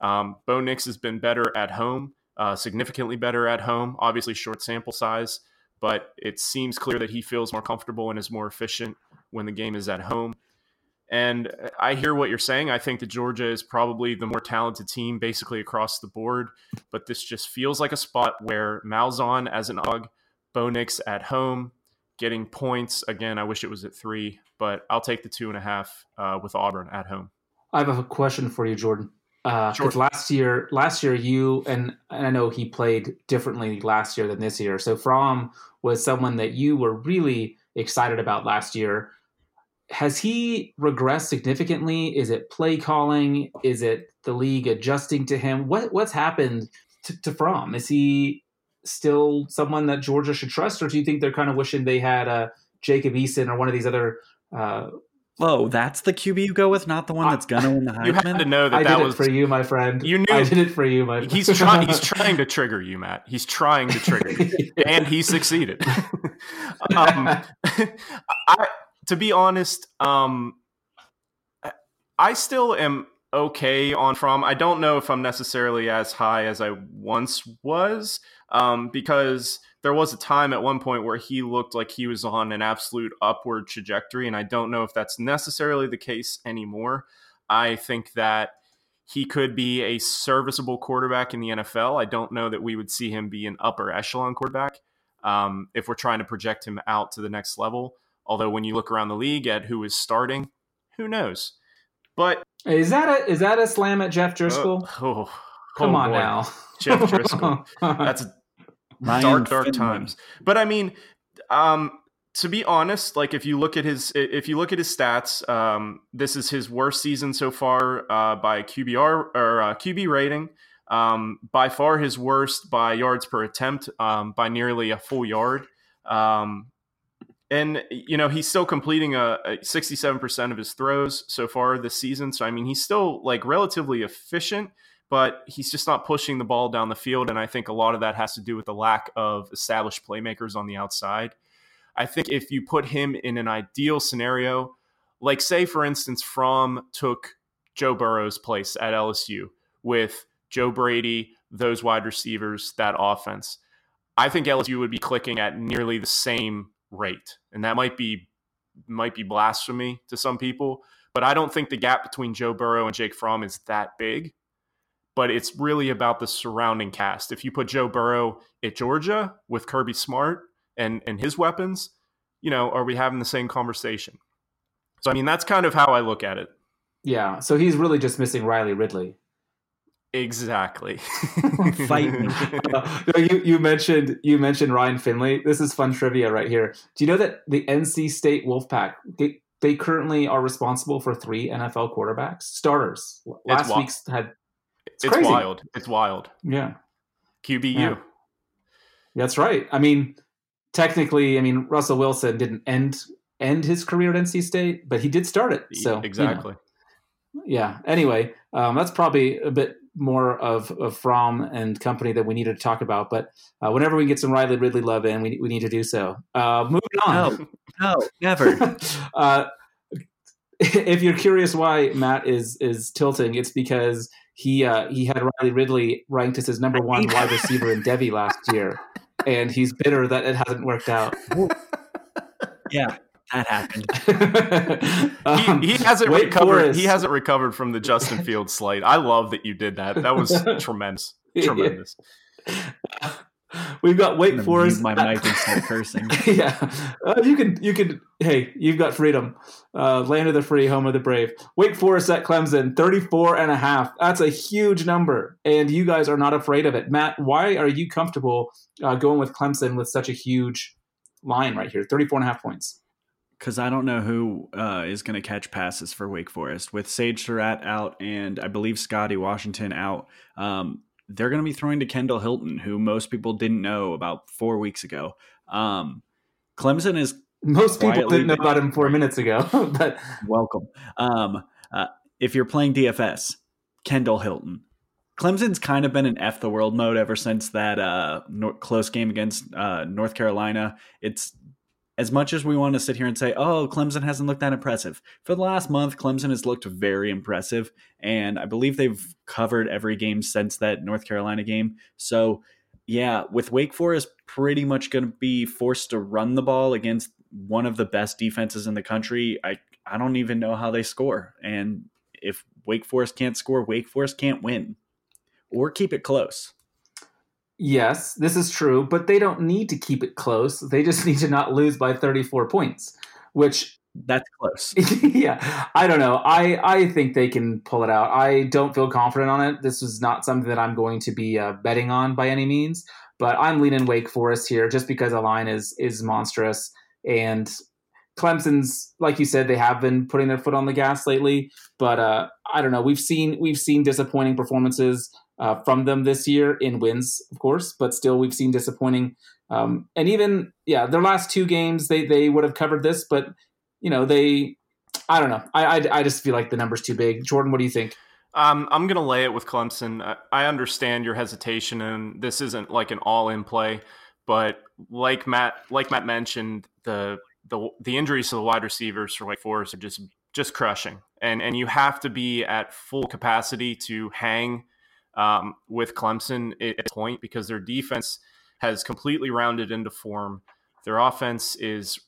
S3: Um, Bo Nix has been better at home, uh, significantly better at home, obviously short sample size, but it seems clear that he feels more comfortable and is more efficient when the game is at home. And I hear what you're saying. I think that Georgia is probably the more talented team basically across the board, but this just feels like a spot where Malzahn as an og, Bo Nix at home, getting points. Again, I wish it was at three, but I'll take the two and a half uh, with Auburn at home.
S1: I have a question for you, Jordan. Uh, sure. last year, last year you and I know he played differently last year than this year. So Fromm was someone that you were really excited about last year. Has he regressed significantly? Is it play calling? Is it the league adjusting to him? What what's happened to, to Fromm? Is he still someone that Georgia should trust, or do you think they're kind of wishing they had a uh, Jacob Eason or one of these other uh,
S2: Oh, that's the QB you go with, not the one that's gonna win the Heisman.
S3: You had to know that
S1: I
S3: that
S1: did
S3: was
S1: it for you, my friend.
S3: You knew
S1: I did it for you, my.
S3: Friend. He's trying. He's trying to trigger you, Matt. He's trying to trigger you, and he succeeded. um, I, to be honest, um, I still am okay on Fromm. I don't know if I'm necessarily as high as I once was, um, because there was a time at one point where he looked like he was on an absolute upward trajectory, and I don't know if that's necessarily the case anymore. I think that he could be a serviceable quarterback in the NFL. I don't know that we would see him be an upper echelon quarterback um, if we're trying to project him out to the next level. Although when you look around the league at who is starting, who knows? But
S1: is that a is that a slam at Jeff Driskel?
S3: Uh, oh,
S1: Come
S3: oh
S1: on
S3: boy.
S1: now,
S3: Jeff Driskel. That's
S2: Ryan
S3: dark, dark
S2: Finley.
S3: times. But I mean, um, to be honest, like if you look at his if you look at his stats, um, this is his worst season so far uh, by QBR or uh, QB rating. Um, by far his worst by yards per attempt um, by nearly a full yard. Um, and you know he's still completing a, a 67% of his throws so far this season. So I mean he's still like relatively efficient, but he's just not pushing the ball down the field. And I think a lot of that has to do with the lack of established playmakers on the outside. I think if you put him in an ideal scenario, like say for instance, Fromm took Joe Burrow's place at LSU with Joe Brady, those wide receivers, that offense. I think LSU would be clicking at nearly the same rate, and that might be might be blasphemy to some people, but I don't think the gap between Joe Burrow and Jake Fromm is that big. But it's really about the surrounding cast. If you put Joe Burrow at Georgia with Kirby Smart and and his weapons, you know, are we having the same conversation? So I mean, that's kind of how I look at it.
S1: Yeah. So he's really just missing Riley Ridley.
S3: Exactly.
S2: Fight me.
S1: Uh, you you mentioned you mentioned Ryan Finley. This is fun trivia right here. Do you know that the NC State Wolfpack they, they currently are responsible for three NFL quarterbacks starters? Last week's had
S3: it's,
S1: crazy.
S3: wild. It's wild.
S1: yeah.
S3: QBU.
S1: Yeah. That's right. I mean, technically, I mean Russell Wilson didn't end end his career at NC State, but he did start it. So you know.
S3: exactly.
S1: yeah. Anyway, um, that's probably a bit more of, of Fromm and company that we needed to talk about. But uh, whenever we get some Riley Ridley love in, we, we need to do so. Uh, moving on.
S2: No, no, never.
S1: uh, if you're curious why Matt is is tilting, it's because he uh, he had Riley Ridley ranked as his number one wide receiver in Devy last year, and he's bitter that it hasn't worked out.
S2: yeah, that happened.
S1: Um,
S3: he, he hasn't
S1: Wake
S3: recovered.
S1: Forest-
S3: He hasn't recovered from the Justin Fields slight. I love that you did that. That was tremendous. Tremendous.
S1: We've got Wake Forest.
S2: my mic and start cursing.
S1: yeah, uh, you can. You can. Hey, you've got freedom. Uh, land of the free, home of the brave. Wake Forest at Clemson, 34 and a half. That's a huge number, and you guys are not afraid of it. Matt, why are you comfortable uh, going with Clemson with such a huge line right here, 34 and a half points?
S2: because I don't know who uh, is going to catch passes for Wake Forest with Sage Surratt out and I believe Scotty Washington out. Um, they're going to be throwing to Kendall Hilton, who most people didn't know about four weeks ago. Um, Clemson is
S1: Most people didn't know about him four minutes ago, but
S2: welcome. Um, uh, if you're playing DFS, Kendall Hilton. Clemson's kind of been in F the world mode ever since that uh, nor- close game against uh, North Carolina. It's as much as we want to sit here and say, oh, Clemson hasn't looked that impressive. For the last month, Clemson has looked very impressive. And I believe they've covered every game since that North Carolina game. So, yeah, with Wake Forest pretty much going to be forced to run the ball against one of the best defenses in the country, I, I don't even know how they score. And if Wake Forest can't score, Wake Forest can't win or keep it close.
S1: Yes, this is true. But they don't need to keep it close. They just need to not lose by 34 points, which
S2: That's close.
S1: yeah, I don't know. I I think they can pull it out. I don't feel confident on it. This is not something that I'm going to be uh, betting on by any means. But I'm leaning Wake Forest here just because the line is is monstrous and Clemson's like you said they have been putting their foot on the gas lately. But uh, I don't know. We've seen we've seen disappointing performances uh, from them this year in wins, of course, but still we've seen disappointing. Um, and even yeah, their last two games they they would have covered this, but you know they i don't know I, I i just feel like the number's too big jordan what do you think
S3: Um, I'm going to lay it with Clemson. I, understand your hesitation, and this isn't like an all-in play, but like Matt, like Matt mentioned, the the the injuries to the wide receivers for Wake Forest are just just crushing, and and you have to be at full capacity to hang um, with Clemson at point because their defense has completely rounded into form. Their offense is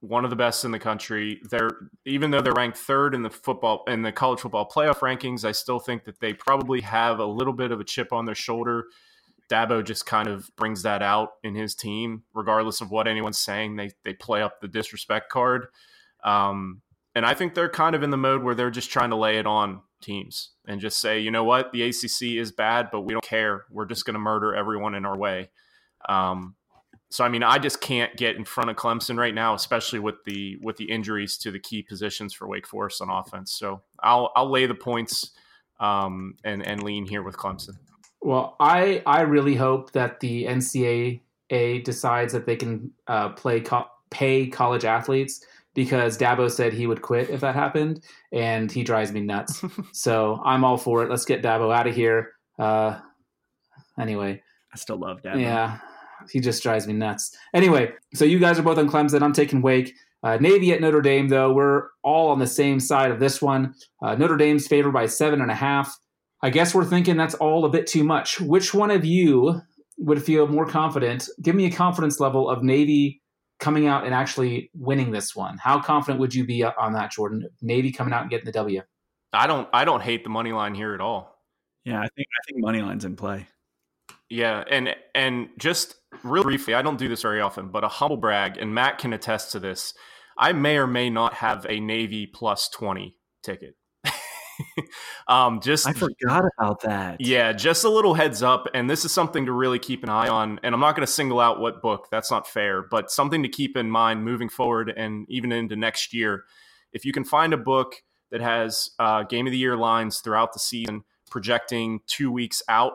S3: one of the best in the country. They're even though they're ranked third in the football in the college football playoff rankings, I still think that they probably have a little bit of a chip on their shoulder. Dabo just kind of brings that out in his team, regardless of what anyone's saying. They they play up the disrespect card, um, and I think they're kind of in the mode where they're just trying to lay it on teams and just say, you know what, the ACC is bad, but we don't care. We're just going to murder everyone in our way. Um, so I mean, I just can't get in front of Clemson right now, especially with the with the injuries to the key positions for Wake Forest on offense. So I'll I'll lay the points um, and and lean here with Clemson.
S1: well i i really hope that the ncaa decides that they can uh, play co- pay college athletes because Dabo said he would quit if that happened, and he drives me nuts. so I'm all for it. Let's get Dabo out of here. Uh, anyway,
S2: I still love Dabo.
S1: Yeah, he just drives me nuts. Anyway, so you guys are both on Clemson. I'm taking Wake. Uh, Navy at Notre Dame, though, we're all on the same side of this one. Uh, Notre Dame's favored by seven and a half. I guess we're thinking that's all a bit too much. Which one of you would feel more confident? Give me a confidence level of Navy coming out and actually winning this one. How confident would you be on that, Jordan? Navy coming out and getting the W.
S3: I don't. I don't hate the money line here at all.
S2: Yeah, I think I think money line's in play.
S3: Yeah, and and just real briefly, I don't do this very often, but a humble brag, and Matt can attest to this. I may or may not have a Navy plus twenty ticket. um, just
S2: I forgot about that.
S3: Yeah, just a little heads up, and this is something to really keep an eye on. And I'm not going to single out what book; that's not fair. But something to keep in mind moving forward, and even into next year. If you can find a book that has uh, game of the year lines throughout the season, projecting two weeks out,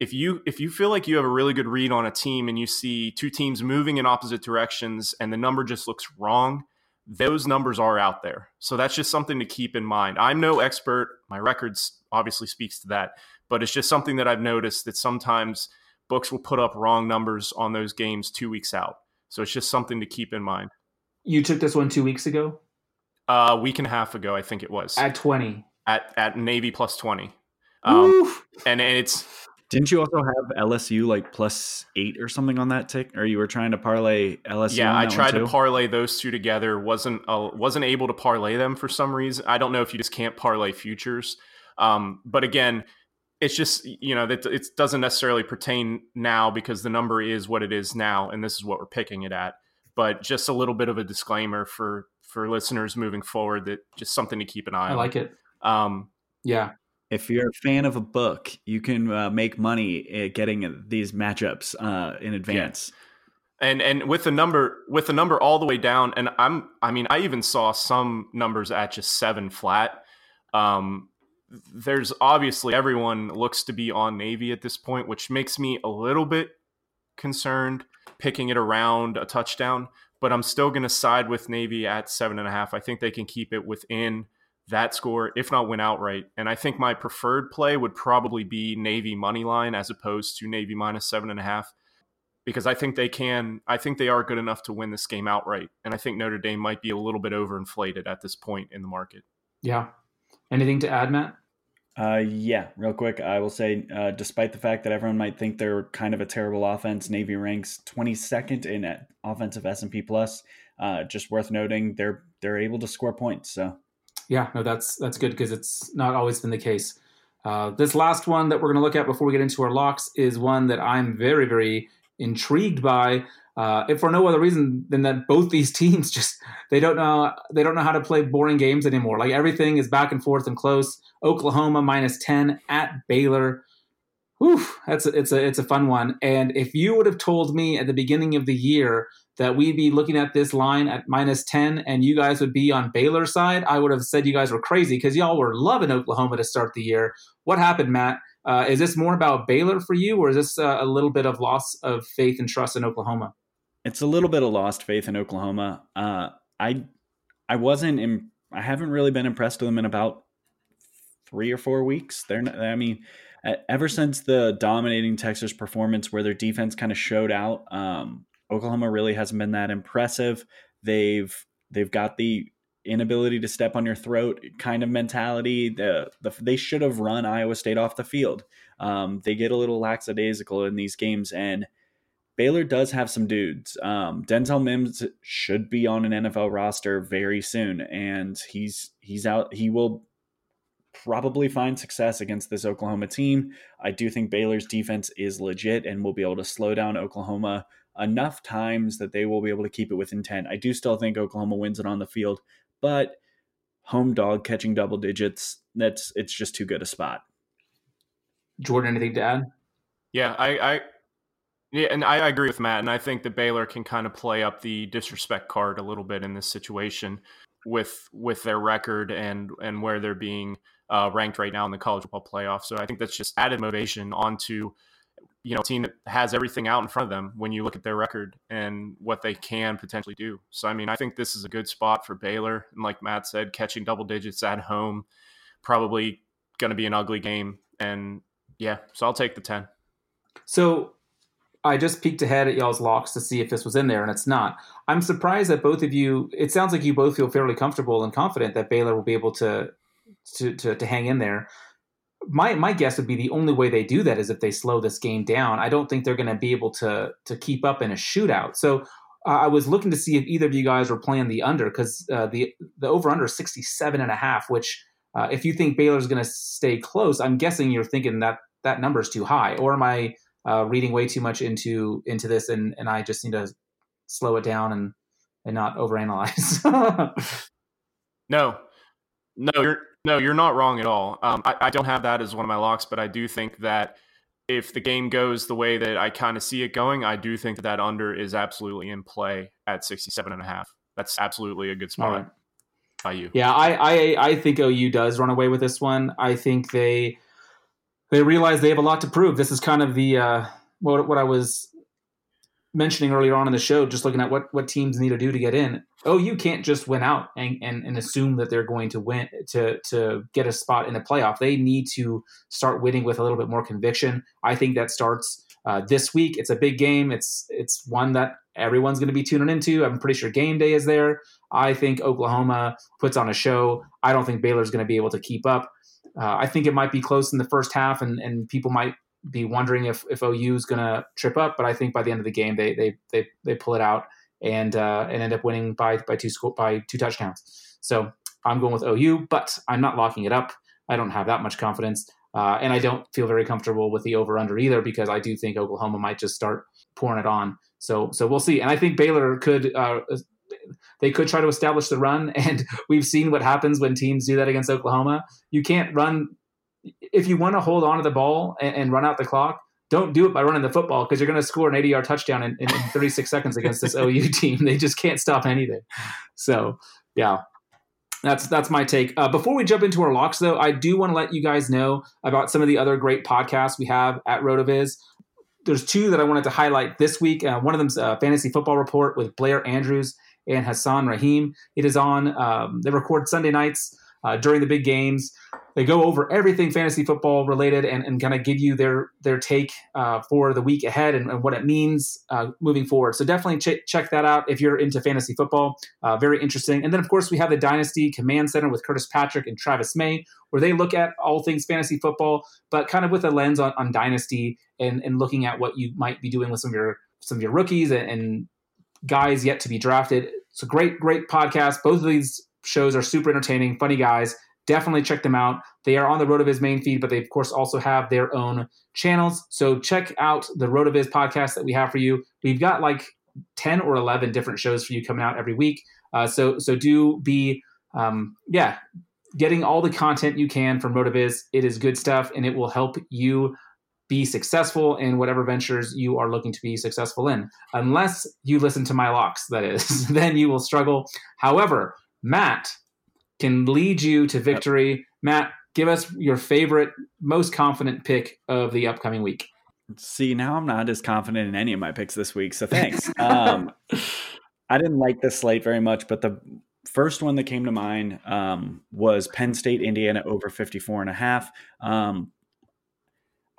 S3: if you if you feel like you have a really good read on a team and you see two teams moving in opposite directions and the number just looks wrong those numbers are out there. So that's just something to keep in mind. I'm no expert. My records obviously speaks to that, but it's just something that I've noticed that sometimes books will put up wrong numbers on those games 2 weeks out. So it's just something to keep in mind.
S1: You took this one 2 weeks ago?
S3: Uh, a week and a half ago, I think it was.
S1: At 20.
S3: At at Navy plus 20. Um, and, and it's
S2: didn't you also have LSU like plus eight or something on that tick? Or you were trying to parlay LSU?
S3: Yeah, I tried to parlay those two together. wasn't uh, wasn't able to parlay them for some reason. I don't know if you just can't parlay futures. Um, but again, it's just you know that it doesn't necessarily pertain now because the number is what it is now, and this is what we're picking it at. But just a little bit of a disclaimer for for listeners moving forward that just something to keep an eye
S1: I
S3: on.
S1: I like it.
S3: Um,
S1: yeah,
S2: if you're a fan of a book, you can uh, make money getting these matchups uh, in advance.
S3: Yeah. And and with the number with the number all the way down, and I'm I mean I even saw some numbers at just seven flat. Um, there's obviously everyone looks to be on Navy at this point, which makes me a little bit concerned picking it around a touchdown. But I'm still going to side with Navy at seven and a half. I think they can keep it within that score, if not win outright. And I think my preferred play would probably be Navy money line as opposed to Navy minus seven and a half, because I think they can. I think they are good enough to win this game outright, and I think Notre Dame might be a little bit overinflated at this point in the market.
S1: Yeah. Anything to add, Matt?
S2: Uh, yeah, real quick, I will say, uh, despite the fact that everyone might think they're kind of a terrible offense, Navy ranks 22nd in offensive S and P plus. Uh, just worth noting, they're they're able to score points. So
S1: yeah, no, that's that's good because it's not always been the case. Uh, this last one that we're going to look at before we get into our locks is one that I'm very, very intrigued by. Uh, if for no other reason than that both these teams just they don't know they don't know how to play boring games anymore. Like everything is back and forth and close. Oklahoma minus ten at Baylor. Whew, that's a, it's a it's a fun one. And if you would have told me at the beginning of the year that we'd be looking at this line at minus 10 and you guys would be on Baylor's side, I would have said you guys were crazy because y'all were loving Oklahoma to start the year. What happened, Matt? Uh, is this more about Baylor for you, or is this uh, a little bit of loss of faith and trust in Oklahoma?
S2: It's a little bit of lost faith in Oklahoma. Uh, I I wasn't. I haven't really been impressed with them in about three or four weeks. They're. Not, I mean, ever since the dominating Texas performance, where their defense kind of showed out. Um, Oklahoma really hasn't been that impressive. They've they've got the inability to step on your throat kind of mentality. The, the they should have run Iowa State off the field. Um, they get a little lackadaisical in these games, and Baylor does have some dudes. Um, Denzel Mims should be on an NFL roster very soon, and he's he's out. He will probably find success against this Oklahoma team. I do think Baylor's defense is legit and will be able to slow down Oklahoma enough times that they will be able to keep it within 10. I do still think Oklahoma wins it on the field, but home dog catching double digits, that's it's just too good a spot.
S1: Jordan, anything to add?
S3: Yeah, I, I yeah, and I, I agree with Matt, and I think that Baylor can kind of play up the disrespect card a little bit in this situation with with their record and and where they're being uh, ranked right now in the college football playoff. So I think that's just added motivation onto you know, team that has everything out in front of them when you look at their record and what they can potentially do. So, I mean, I think this is a good spot for Baylor. And like Matt said, catching double digits at home, probably going to be an ugly game. And yeah, so I'll take the 10.
S1: So I just peeked ahead at y'all's locks to see if this was in there, and it's not. I'm surprised that both of you. It sounds like you both feel fairly comfortable and confident that Baylor will be able to to to, to hang in there my my guess would be the only way they do that is if they slow this game down. I don't think they're going to be able to to keep up in a shootout. So uh, I was looking to see if either of you guys were playing the under because uh, the the over under is 67 and a half, which uh, if you think Baylor's going to stay close, I'm guessing you're thinking that that number is too high, or am I uh, reading way too much into into this and and I just need to slow it down and and not overanalyze?
S3: no, no, you're no, you're not wrong at all. Um, I, I, don't have that as one of my locks, but I do think that if the game goes the way that I kind of see it going, I do think that that under is absolutely in play at 67 and a half. That's absolutely a good spot right. you.
S1: Yeah, I, I I think OU does run away with this one. I think they they realize they have a lot to prove. This is kind of the uh, what what I was mentioning earlier on in the show, just looking at what what teams need to do to get in. Oh, you can't just win out and, and, and assume that they're going to win to to get a spot in the playoff. They need to start winning with a little bit more conviction. I think that starts uh, this week. It's a big game. It's it's one that everyone's going to be tuning into. I'm pretty sure game day is there. I think Oklahoma puts on a show. I don't think Baylor's going to be able to keep up. Uh, I think it might be close in the first half, and, and people might be wondering if if OU is going to trip up, but I think by the end of the game they they they they pull it out and uh, and end up winning by by two by two touchdowns. So I'm going with OU, but I'm not locking it up. I don't have that much confidence, uh, and I don't feel very comfortable with the over under either because I do think Oklahoma might just start pouring it on. So so we'll see, and I think Baylor could. Uh, they could try to establish the run, and we've seen what happens when teams do that against Oklahoma. You can't run if you want to hold on to the ball and, and, run out the clock, don't do it by running the football because you're going to score an 80 yard touchdown in, in, in 36 seconds against this OU team. They just can't stop anything. So, yeah, that's that's my take. Uh, before we jump into our locks, though, I do want to let you guys know about some of the other great podcasts we have at Rotoviz. There's two that I wanted to highlight this week. Uh, one of them's a Fantasy Football Report with Blair Andrews and Hassan Rahim. It is on. Um, they record Sunday nights uh, during the big games. They go over everything fantasy football related and, and kind of give you their their take uh, for the week ahead and, and what it means uh, moving forward. So definitely ch- check that out if you're into fantasy football. Uh, very interesting. And then of course we have the Dynasty Command Center with Curtis Patrick and Travis May, where they look at all things fantasy football, but kind of with a lens on, on Dynasty and, and looking at what you might be doing with some of your some of your rookies and, and guys yet to be drafted. It's a great, great podcast. Both of these shows are super entertaining, funny guys. Definitely check them out. They are on the Rotoviz main feed, but they of course also have their own channels. So check out the Rotoviz podcast that we have for you. We've got like 10 or 11 different shows for you coming out every week. Uh, so so do be um, yeah getting all the content you can from Rotoviz. It is good stuff, and it will help you be successful in whatever ventures you are looking to be successful in. Unless you listen to my locks, that is, then you will struggle. However, Matt can lead you to victory. Yep. Matt, give us your favorite, most confident pick of the upcoming week.
S2: See, now I'm not as confident in any of my picks this week, so thanks. um, I didn't like this slate very much, but the first one that came to mind um, was Penn State, Indiana over 54 and a half. Um,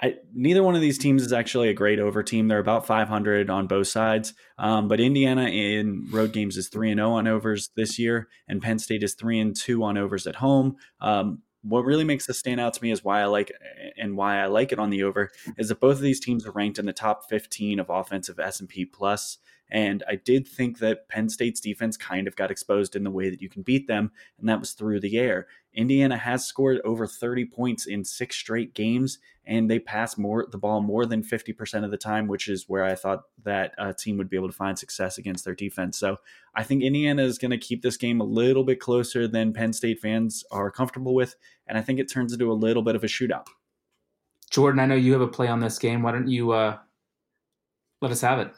S2: I, neither one of these teams is actually a great over team. They're about 500 on both sides. Um, but Indiana in road games is 3 and 0 on overs this year, and Penn State is 3 and 2 on overs at home. Um, what really makes this stand out to me is why I like and why I like it on the over is that both of these teams are ranked in the top 15 of offensive S&P plus and I did think that Penn State's defense kind of got exposed in the way that you can beat them, and that was through the air. Indiana has scored over 30 points in six straight games, and they pass more the ball more than 50% of the time, which is where I thought that a team would be able to find success against their defense. So I think Indiana is going to keep this game a little bit closer than Penn State fans are comfortable with, and I think it turns into a little bit of a shootout.
S1: Jordan, I know you have a play on this game. Why don't you uh, let us have it?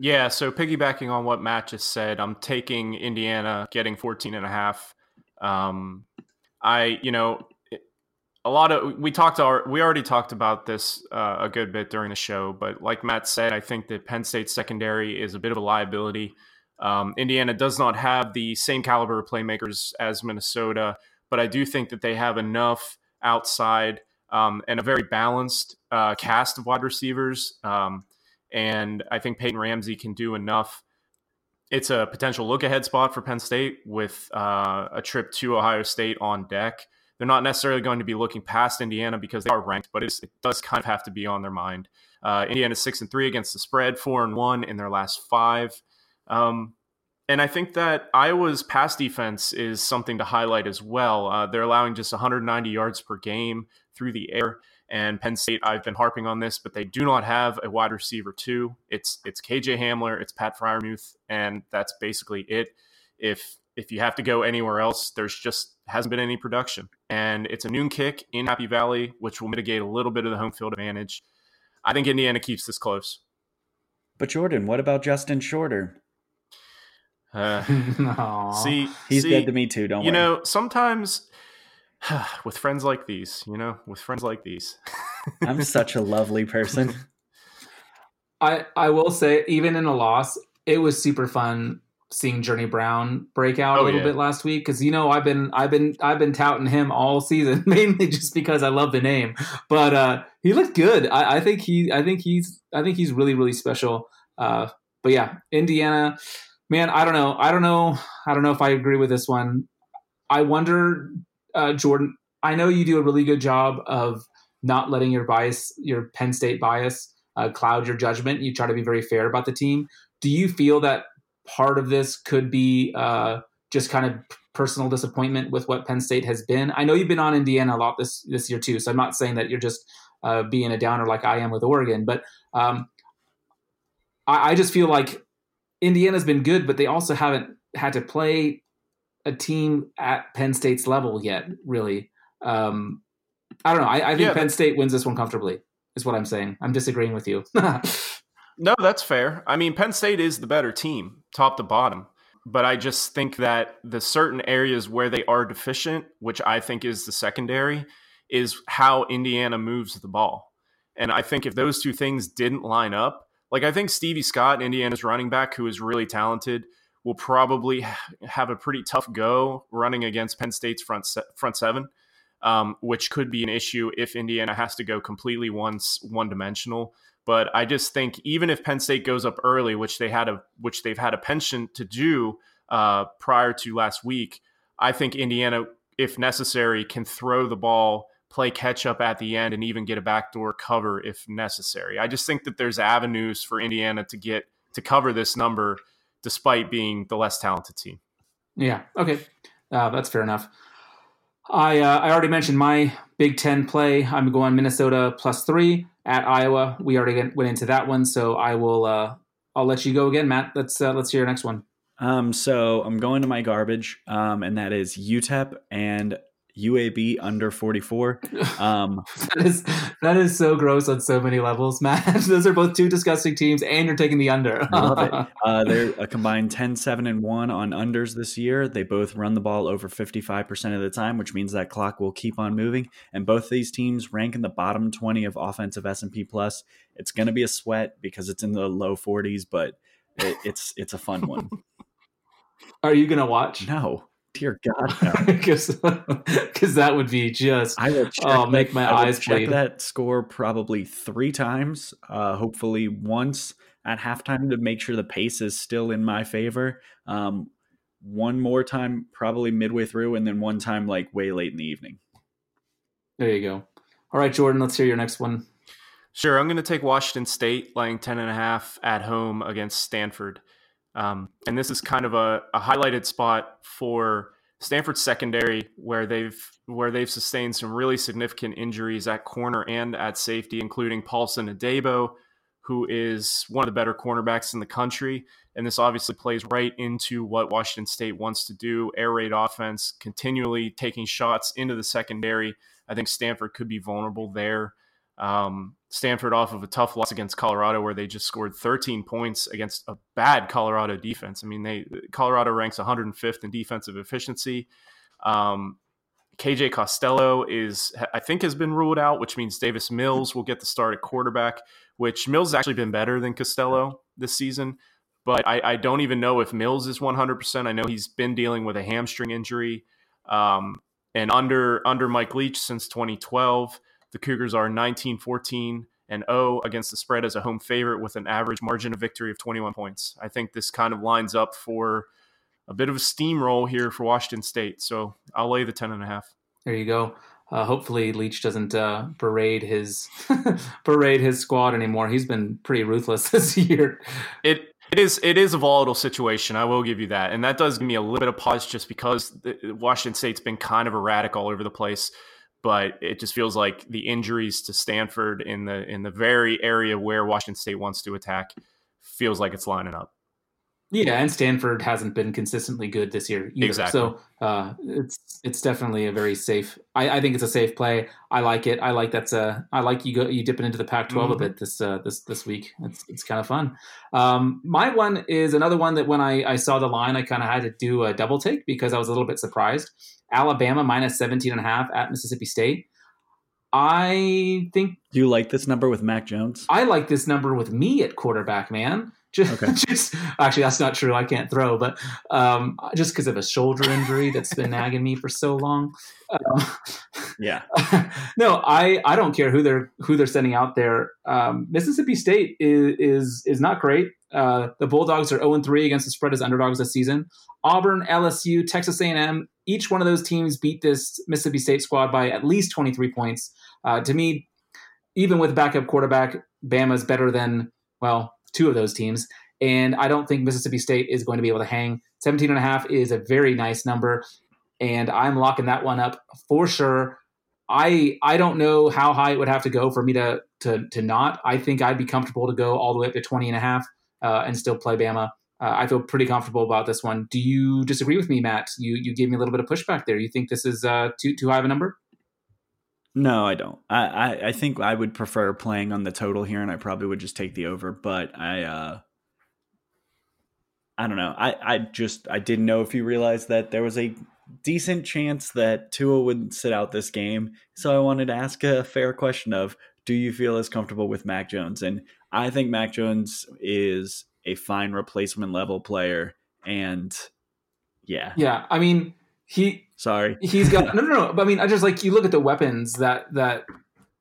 S3: Yeah, so piggybacking on what Matt just said, I'm taking Indiana getting 14 and a half. Um, I, you know, a lot of we talked our we already talked about this uh, a good bit during the show, but like Matt said, I think that Penn State secondary is a bit of a liability. Um, Indiana does not have the same caliber of playmakers as Minnesota, but I do think that they have enough outside um, and a very balanced uh, cast of wide receivers. Um, and I think Peyton Ramsey can do enough. It's a potential look ahead spot for Penn State with uh, a trip to Ohio State on deck they're not necessarily going to be looking past Indiana because they are ranked, but it does kind of have to be on their mind. Uh, Indiana six and three against the spread, four and one in their last five. Um, and I think that Iowa's pass defense is something to highlight as well. Uh, they're allowing just 190 yards per game through the air. And Penn State, I've been harping on this, but they do not have a wide receiver two. It's it's KJ Hamler, it's Pat Freiermuth, and that's basically it. If if you have to go anywhere else, there's just hasn't been any production. And it's a noon kick in Happy Valley, which will mitigate a little bit of the home field advantage. I think Indiana keeps this close.
S2: But Jordan, what about Justin Shorter?
S3: Uh, see,
S2: he's
S3: see,
S2: dead to me too. Don't
S3: you
S2: worry.
S3: know? Sometimes with friends like these, you know, with friends like these,
S2: I'm such a lovely person.
S1: I I will say, even in a loss, it was super fun seeing Journey Brown break out
S3: Oh,
S1: a little
S3: yeah.
S1: bit last week because you know I've been I've been I've been touting him all season mainly just because I love the name, but uh, he looked good. I, I think he I think he's I think he's really really special. Uh, but yeah, Indiana, man, I don't know, I don't know, I don't know if I agree with this one. I wonder, uh, Jordan. I know you do a really good job of not letting your bias, your Penn State bias, uh, cloud your judgment. You try to be very fair about the team. Do you feel that part of this could be uh, just kind of personal disappointment with what Penn State has been. I know you've been on Indiana a lot this this year too, so I'm not saying that you're just uh, being a downer like I am with Oregon, but um, I, I just feel like Indiana's been good, but they also haven't had to play a team at Penn State's level yet. Really, um, I don't know. I, I think
S3: Yeah,
S1: Penn State wins this one comfortably. Is what I'm saying. I'm disagreeing with you.
S3: No, that's fair. I mean, Penn State is the better team, top to bottom. But I just think that the certain areas where they are deficient, which I think is the secondary, is how Indiana moves the ball. And I think if those two things didn't line up, like I think Stevie Scott, Indiana's running back, who is really talented, will probably have a pretty tough go running against Penn State's front se- front seven, um, which could be an issue if Indiana has to go completely one one dimensional. But I just think even if Penn State goes up early, which they had a which they've had a penchant to do uh, prior to last week, I think Indiana, if necessary, can throw the ball, play catch up at the end, and even get a backdoor cover if necessary. I just think that there's avenues for Indiana to get to cover this number, despite being the less talented team.
S1: Yeah. Okay. Uh, that's fair enough. I uh, I already mentioned my Big Ten play. I'm going Minnesota plus three at Iowa. We already get- went into that one, so I will. Uh, I'll let you go again, Matt. Let's uh, let's hear your next one.
S2: Um, so I'm going to my garbage, um, and that is UTEP and UAB under 44. Um,
S1: That is that is so gross on so many levels, Matt. Those are both two disgusting teams, and you're taking the under.
S2: Love it. Uh, they're a combined 10, 7, and 1 on unders this year. They both run the ball over 55% of the time, which means that clock will keep on moving. And both these teams rank in the bottom 20 of offensive S&P plus. It's going to be a sweat because it's in the low 40s, but it, it's it's a fun one.
S1: Are you gonna watch?
S2: No, dear God, no.
S1: Because that would be just
S2: I will check
S1: Oh,
S2: that-
S1: make my
S2: I
S1: eyes
S2: check
S1: bleed.
S2: that score probably three times, uh, hopefully once at halftime to make sure the pace is still in my favor. Um, one more time, probably midway through, and then one time like way late in the evening.
S1: there. You go. All right, Jordan. Let's hear your next one.
S3: Sure, I'm going to take Washington State laying 10 and a half at home against Stanford. Um, and this is kind of a, a highlighted spot for Stanford's secondary where they've where they've sustained some really significant injuries at corner and at safety, including Paulson Adebo, who is one of the better cornerbacks in the country. And this obviously plays right into what Washington State wants to do air raid offense, continually taking shots into the secondary. I think Stanford could be vulnerable there. Um, Stanford off of a tough loss against Colorado, where they just scored 13 points against a bad Colorado defense. I mean, they Colorado ranks 105th in defensive efficiency. Um, KJ Costello is, I think, has been ruled out, which means Davis Mills will get the start at quarterback. Which Mills has actually been better than Costello this season, but I, I don't even know if Mills is 100%. I know he's been dealing with a hamstring injury. Um, and under under Mike Leach since 2012, the Cougars are 19 14 and 0 against the spread as a home favorite with an average margin of victory of 21 points. I think this kind of lines up for a bit of a steamroll here for Washington State. So I'll lay the 10 and a half.
S1: There you go. Uh, hopefully Leach doesn't uh, berate his berate his squad anymore. He's been pretty ruthless this year.
S3: It it is it is a volatile situation. I will give you that, and that does give me a little bit of pause just because Washington State's been kind of erratic all over the place but it just feels like the injuries to Stanford in the in the very area where Washington State wants to attack feels like it's lining up.
S1: Yeah, and Stanford hasn't been consistently good this year either. Exactly. So uh, it's it's definitely a very safe. I, I, think it's a safe play. I like it. I like that's a. I like you go you dipping into the Pac-12 mm-hmm. a bit this uh, this this week. It's it's kind of fun. Um, my one is another one that when I, I saw the line, I kind of had to do a double take because I was a little bit surprised. Alabama minus 17 and a half at Mississippi State. I think.
S2: Do you like this number with Mac Jones?
S1: I like this number with me at quarterback, man. Just, okay. just actually, that's not true. I can't throw, but um, just because of a shoulder injury that's been nagging me for so long. Um,
S2: yeah.
S1: no, I I don't care who they're who they're sending out there. Um, Mississippi State is is is not great. Uh, the Bulldogs are 0 3 against the spread as underdogs this season. Auburn, LSU, Texas A&M, each one of those teams beat this Mississippi State squad by at least 23 points. Uh, to me, even with backup quarterback, Bama's better than well two of those teams. And I don't think Mississippi State is going to be able to hang. 17 and a half is a very nice number. And I'm locking that one up for sure. I I don't know how high it would have to go for me to to to not. I think I'd be comfortable to go all the way up to 20 and a half uh, and still play Bama. Uh, I feel pretty comfortable about this one. Do you disagree with me, Matt? You you gave me a little bit of pushback there. You think this is uh, too too high of a number?
S2: No, I don't. I, I, I think I would prefer playing on the total here, and I probably would just take the over. But I, uh, I don't know. I, I just I didn't know if you realized that there was a decent chance that Tua would sit out this game. So I wanted to ask a fair question of do you feel as comfortable with Mac Jones? And I think Mac Jones is a fine replacement level player. And yeah.
S1: Yeah. I mean, he
S2: sorry.
S1: He's got no no no. But I mean, I just like you look at the weapons that that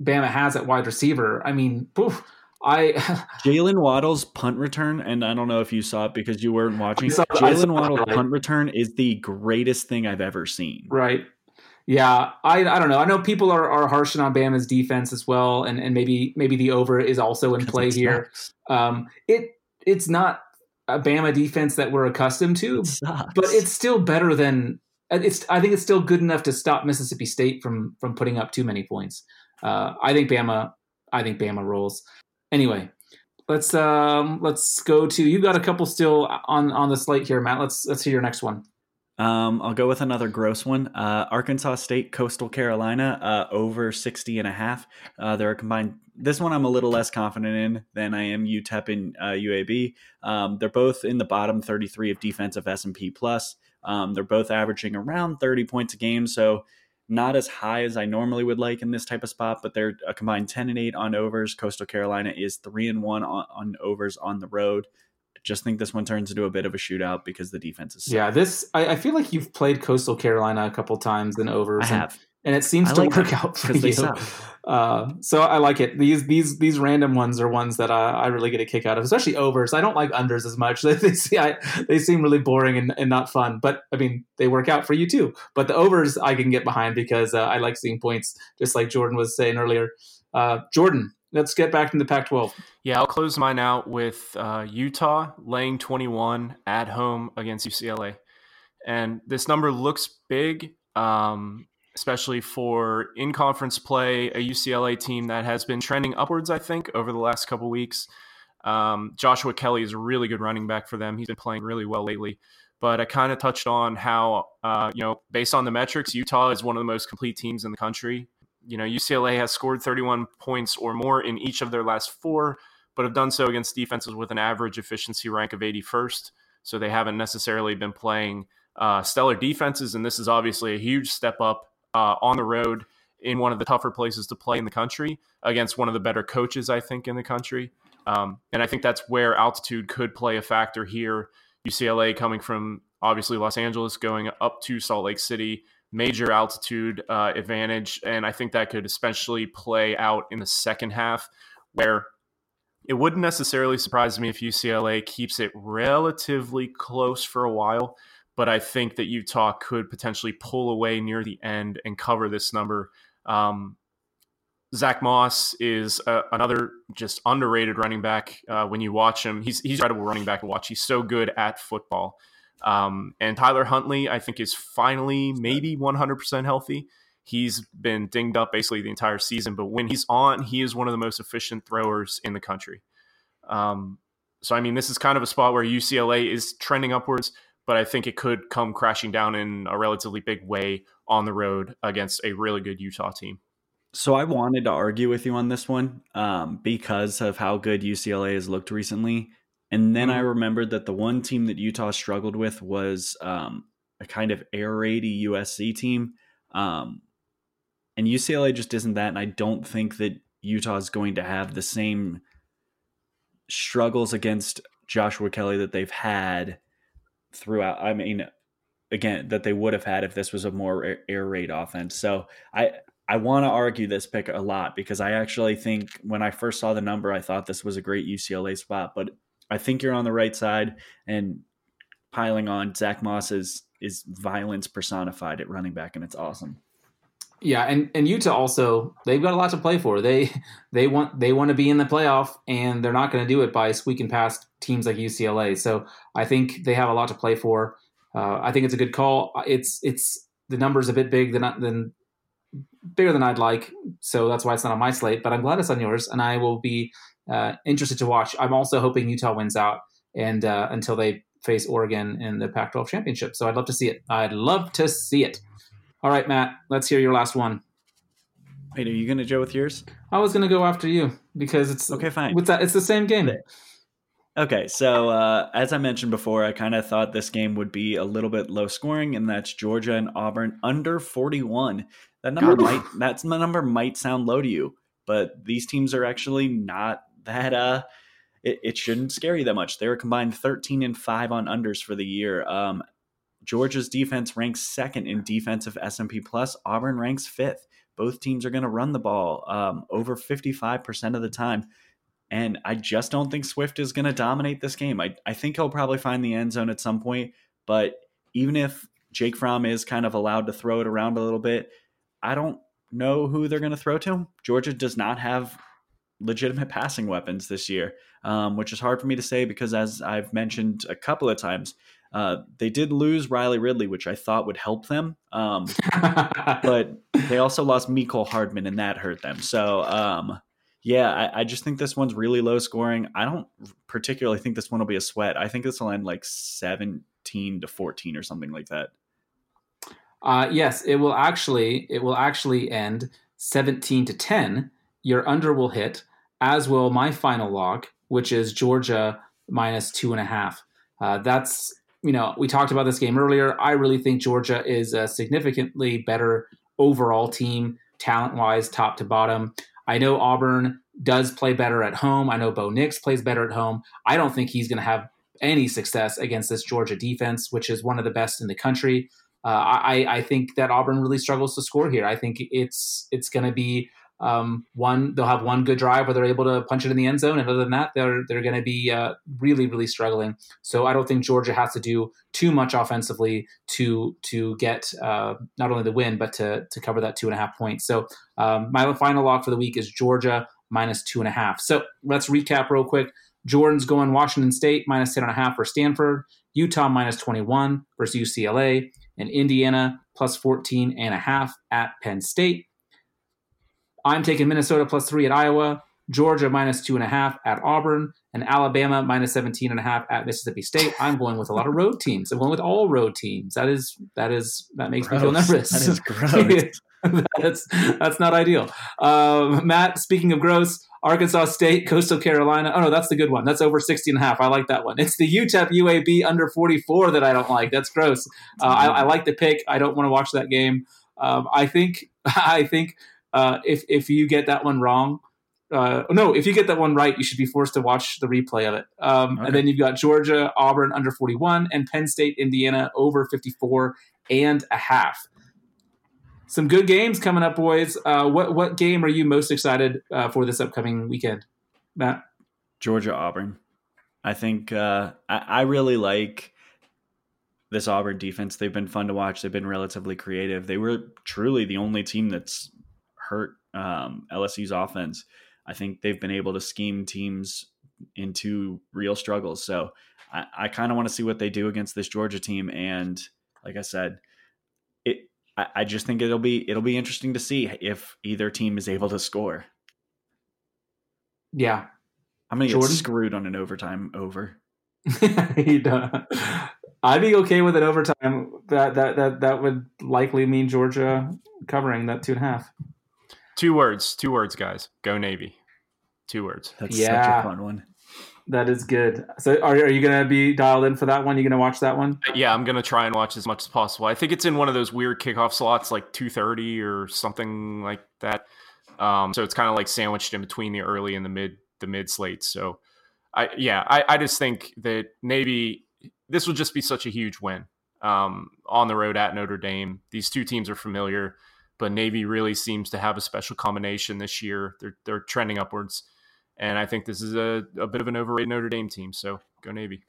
S1: Bama has at wide receiver. I mean, poof, I
S2: Jaylen Waddle's punt return, and I don't know if you saw it because you weren't watching. Jaylen Waddle's right. punt return is the greatest thing I've ever seen.
S1: Right. Yeah, I, I don't know. I know people are, are harshing on Bama's defense as well, and, and maybe maybe the over is also in play here. Um, it it's not a Bama defense that we're accustomed to, it but it's still better than it's I think it's still good enough to stop Mississippi State from from putting up too many points. Uh, I think Bama I think Bama rolls. Anyway, let's um let's go to you've got a couple still on on the slate here, Matt. Let's let's hear your next one.
S2: Um, I'll go with another gross one. Uh, Arkansas State, Coastal Carolina, uh, over 60 and a half. Uh, they're combined. This one I'm a little less confident in than I am UTEP and UAB. Um, they're both in the bottom 33 of defensive S&P plus. Um, they're both averaging around 30 points a game, so not as high as I normally would like in this type of spot, but they're a combined 10 and 8 on overs. Coastal Carolina is 3 and 1 on, on overs on the road. Just think this one turns into a bit of a shootout because the defense is.
S1: Yeah, this I, I feel like you've played Coastal Carolina a couple times in overs.
S2: I have,
S1: and, and it seems I to like work out for you. Uh, so I like it. These these these random ones are ones that I, I really get a kick out of, especially overs. I don't like unders as much. They, they, see, I, they seem really boring and, and not fun. But I mean, they work out for you too. But the overs I can get behind because uh, I like seeing points, just like Jordan was saying earlier. Uh, Jordan, let's get back into the Pac-12.
S3: Yeah, I'll close mine out with uh, Utah laying 21 at home against UCLA, and this number looks big. Um, especially for in conference play, a UCLA team that has been trending upwards, I think, over the last couple weeks. Um, Joshua Kelley is a really good running back for them. He's been playing really well lately. But I kind of touched on how, uh, you know, based on the metrics, Utah is one of the most complete teams in the country. You know, UCLA has scored 31 points or more in each of their last four, but have done so against defenses with an average efficiency rank of 81st. So they haven't necessarily been playing uh, stellar defenses. And this is obviously a huge step up uh, on the road in one of the tougher places to play in the country against one of the better coaches, I think, in the country. Um, and I think that's where altitude could play a factor here. UCLA coming from obviously Los Angeles, going up to Salt Lake City, major altitude uh, advantage. And I think that could especially play out in the second half, where it wouldn't necessarily surprise me if UCLA keeps it relatively close for a while. But I think that Utah could potentially pull away near the end and cover this number. Um, Zach Moss is uh, another just underrated running back. Uh, when you watch him, he's he's incredible running back to watch. He's so good at football. Um, and Tyler Huntley, I think, is finally maybe 100% healthy. He's been dinged up basically the entire season, but when he's on, he is one of the most efficient throwers in the country. Um, so, I mean, this is kind of a spot where UCLA is trending upwards, but I think it could come crashing down in a relatively big way on the road against a really good Utah team.
S2: So I wanted to argue with you on this one um, because of how good UCLA has looked recently. And then mm-hmm. I remembered that the one team that Utah struggled with was um, a kind of air raidy USC team. Um, and UCLA just isn't that. And I don't think that Utah is going to have the same struggles against Joshua Kelley that they've had throughout. I mean, again, that they would have had if this was a more air raid offense. So I, I want to argue this pick a lot because I actually think when I first saw the number, I thought this was a great UCLA spot. But I think you're on the right side, and piling on Zach Moss is is violence personified at running back, and it's awesome.
S1: Yeah, and, and Utah also they've got a lot to play for. They they want they want to be in the playoff, and they're not going to do it by squeaking past teams like UCLA. So I think they have a lot to play for. Uh, I think it's a good call. It's it's the numbers a bit big than than bigger than I'd like, so that's why it's not on my slate. But I'm glad it's on yours, and I will be uh, interested to watch. I'm also hoping Utah wins out, and uh, until they face Oregon in the Pac-12 championship. So I'd love to see it. I'd love to see it. All right, Matt, let's hear your last one.
S2: Wait, are you going to go with yours?
S1: I was going to go after you because it's
S2: okay. Fine.
S1: What's that? It's the same game.
S2: Okay, so uh, as I mentioned before, I kind of thought this game would be a little bit low scoring, and that's Georgia and Auburn under 41. That number might that number might sound low to you, but these teams are actually not that. Uh, it, it shouldn't scare you that much. They were combined 13 and five on unders for the year. Um, Georgia's defense ranks second in defensive S&P plus. Auburn ranks fifth. Both teams are going to run the ball um, over 55% of the time. And I just don't think Swift is going to dominate this game. I, I think he'll probably find the end zone at some point. But even if Jake Fromm is kind of allowed to throw it around a little bit, I don't know who they're going to throw to. Georgia does not have legitimate passing weapons this year, um, which is hard for me to say because, as I've mentioned a couple of times, uh, they did lose Riley Ridley, which I thought would help them. Um, but they also lost Mecole Hardman, and that hurt them. So, um, yeah, I, I, just think this one's really low scoring. I don't particularly think this one will be a sweat. I think this will end like 17 to 14 or something like that.
S1: Uh, yes, it will actually it will actually end 17 to 10. Your under will hit, as will my final lock, which is Georgia minus two and a half. Uh, that's you know we talked about this game earlier. I really think Georgia is a significantly better overall team, talent wise, top to bottom. I know Auburn does play better at home. I know Bo Nix plays better at home. I don't think he's going to have any success against this Georgia defense, which is one of the best in the country. Uh, I, I think that Auburn really struggles to score here. I think it's it's going to be um, one. They'll have one good drive where they're able to punch it in the end zone, and other than that, they're they're going to be uh, really really struggling. So I don't think Georgia has to do too much offensively to to get uh, not only the win but to to cover that two and a half points. So um, my final lock for the week is Georgia minus two and a half. So let's recap real quick. Jordan's going Washington State minus 10 and for Stanford, Utah minus 21 versus UCLA, and Indiana plus 14 and a half at Penn State. I'm taking Minnesota plus three at Iowa, Georgia minus two and a half at Auburn, and Alabama minus 17 and a half at Mississippi State. I'm going with a lot of road teams. I'm going with all road teams. That is that is that makes gross. me feel nervous.
S2: That is gross.
S1: that's that's not ideal. Um, Matt, speaking of gross, Arkansas State, Coastal Carolina. Oh no, that's the good one. That's over 60 and a half. I like that one. It's the UTEP UAB under 44 that I don't like. That's gross. Uh, I, I, like the pick. I don't want to watch that game. Um, I think I think uh, if if you get that one wrong, uh, no, if you get that one right, you should be forced to watch the replay of it. Um,
S2: Okay.
S1: And then you've got Georgia, Auburn under 41, and Penn State, Indiana over 54 and a half. Some good games coming up, boys. Uh, what what game are you most excited uh, for this upcoming weekend, Matt?
S2: Georgia Auburn. I think uh, I, I really like this Auburn defense. They've been fun to watch. They've been relatively creative. They were truly the only team that's hurt um, LSU's offense. I think they've been able to scheme teams into real struggles. So I, I kind of want to see what they do against this Georgia team. And like I said, it I, I just think it'll be it'll be interesting to see if either team is able to score.
S1: Yeah,
S2: I'm gonna get screwed on an overtime over.
S1: I'd be okay with an overtime. That that that that would likely mean Georgia covering that two and a half.
S3: Two words, two words, guys. Go Navy. Two words.
S2: That's such a fun one.
S1: That is good. So, are, are you going to be dialed in for that one? You going to watch that one?
S3: Yeah, I'm gonna try and watch as much as possible. I think it's in one of those weird kickoff slots, like 2:30 or something like that. Um, so it's kind of like sandwiched in between the early and the mid the mid slate. So, I yeah, I, I just think that Navy this will just be such a huge win um, on the road at Notre Dame. These two teams are familiar, but Navy really seems to have a special combination this year. They're they're trending upwards, and I think this is a, a bit of an overrated Notre Dame team. So go Navy.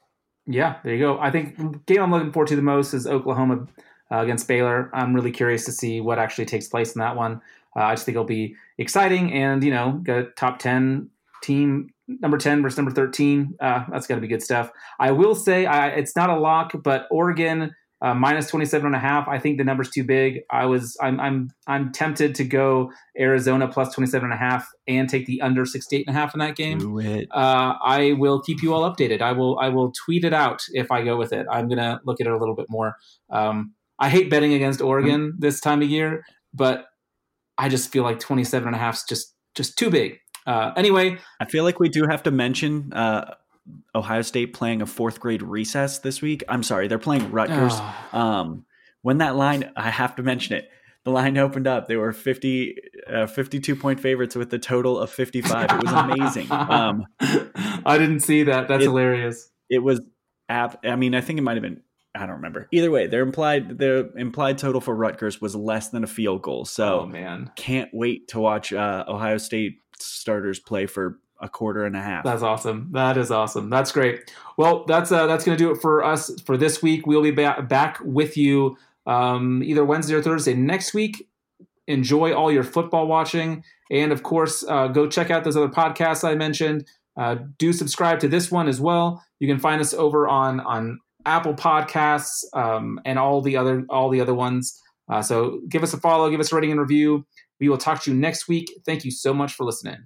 S1: Yeah, there you go. I think game I'm looking forward to the most is Oklahoma uh, against Baylor. I'm really curious to see what actually takes place in that one. Uh, I just think it'll be exciting, and you know, got top ten team, number ten versus number thirteen. Uh, that's going to be good stuff. I will say I, it's not a lock, but Oregon uh, minus 27 and a half. I think the number's too big. I was I'm I'm I'm tempted to go Arizona plus 27 and a half and take the under 68 and a half in that game
S2: Do it.
S1: uh, I will keep you all updated. I will I will tweet it out if I go with it. I'm gonna look at it a little bit more. Um, I hate betting against Oregon this time of year, but I just feel like 27 and a half is just just too big. Uh, anyway,
S2: I feel like we do have to mention uh, Ohio State playing a fourth grade recess this week. I'm sorry, they're playing Rutgers.
S1: ah,
S2: Um, when that line, I have to mention it. The line opened up. They were 50, uh, 52 point favorites with a total of 55. It was amazing. Um,
S1: I didn't see that. That's
S2: it-
S1: hilarious.
S2: it was app. I mean, I think it might have been. I don't remember. Either way, their implied their implied total for Rutgers was less than a field goal. So
S1: oh man,
S2: can't wait to watch uh, Ohio State starters play for a quarter and a half.
S1: That's awesome. That is awesome. That's great. Well, that's uh, that's going to do it for us for this week. We'll be ba- back with you um, either Wednesday or Thursday next week. Enjoy all your football watching, and of course, uh, go check out those other podcasts I mentioned. Uh, do subscribe to this one as well. You can find us over on on Apple Podcasts um, and all the other all the other ones. Uh, so give us a follow, give us a rating and review. We will talk to you next week. Thank you so much for listening.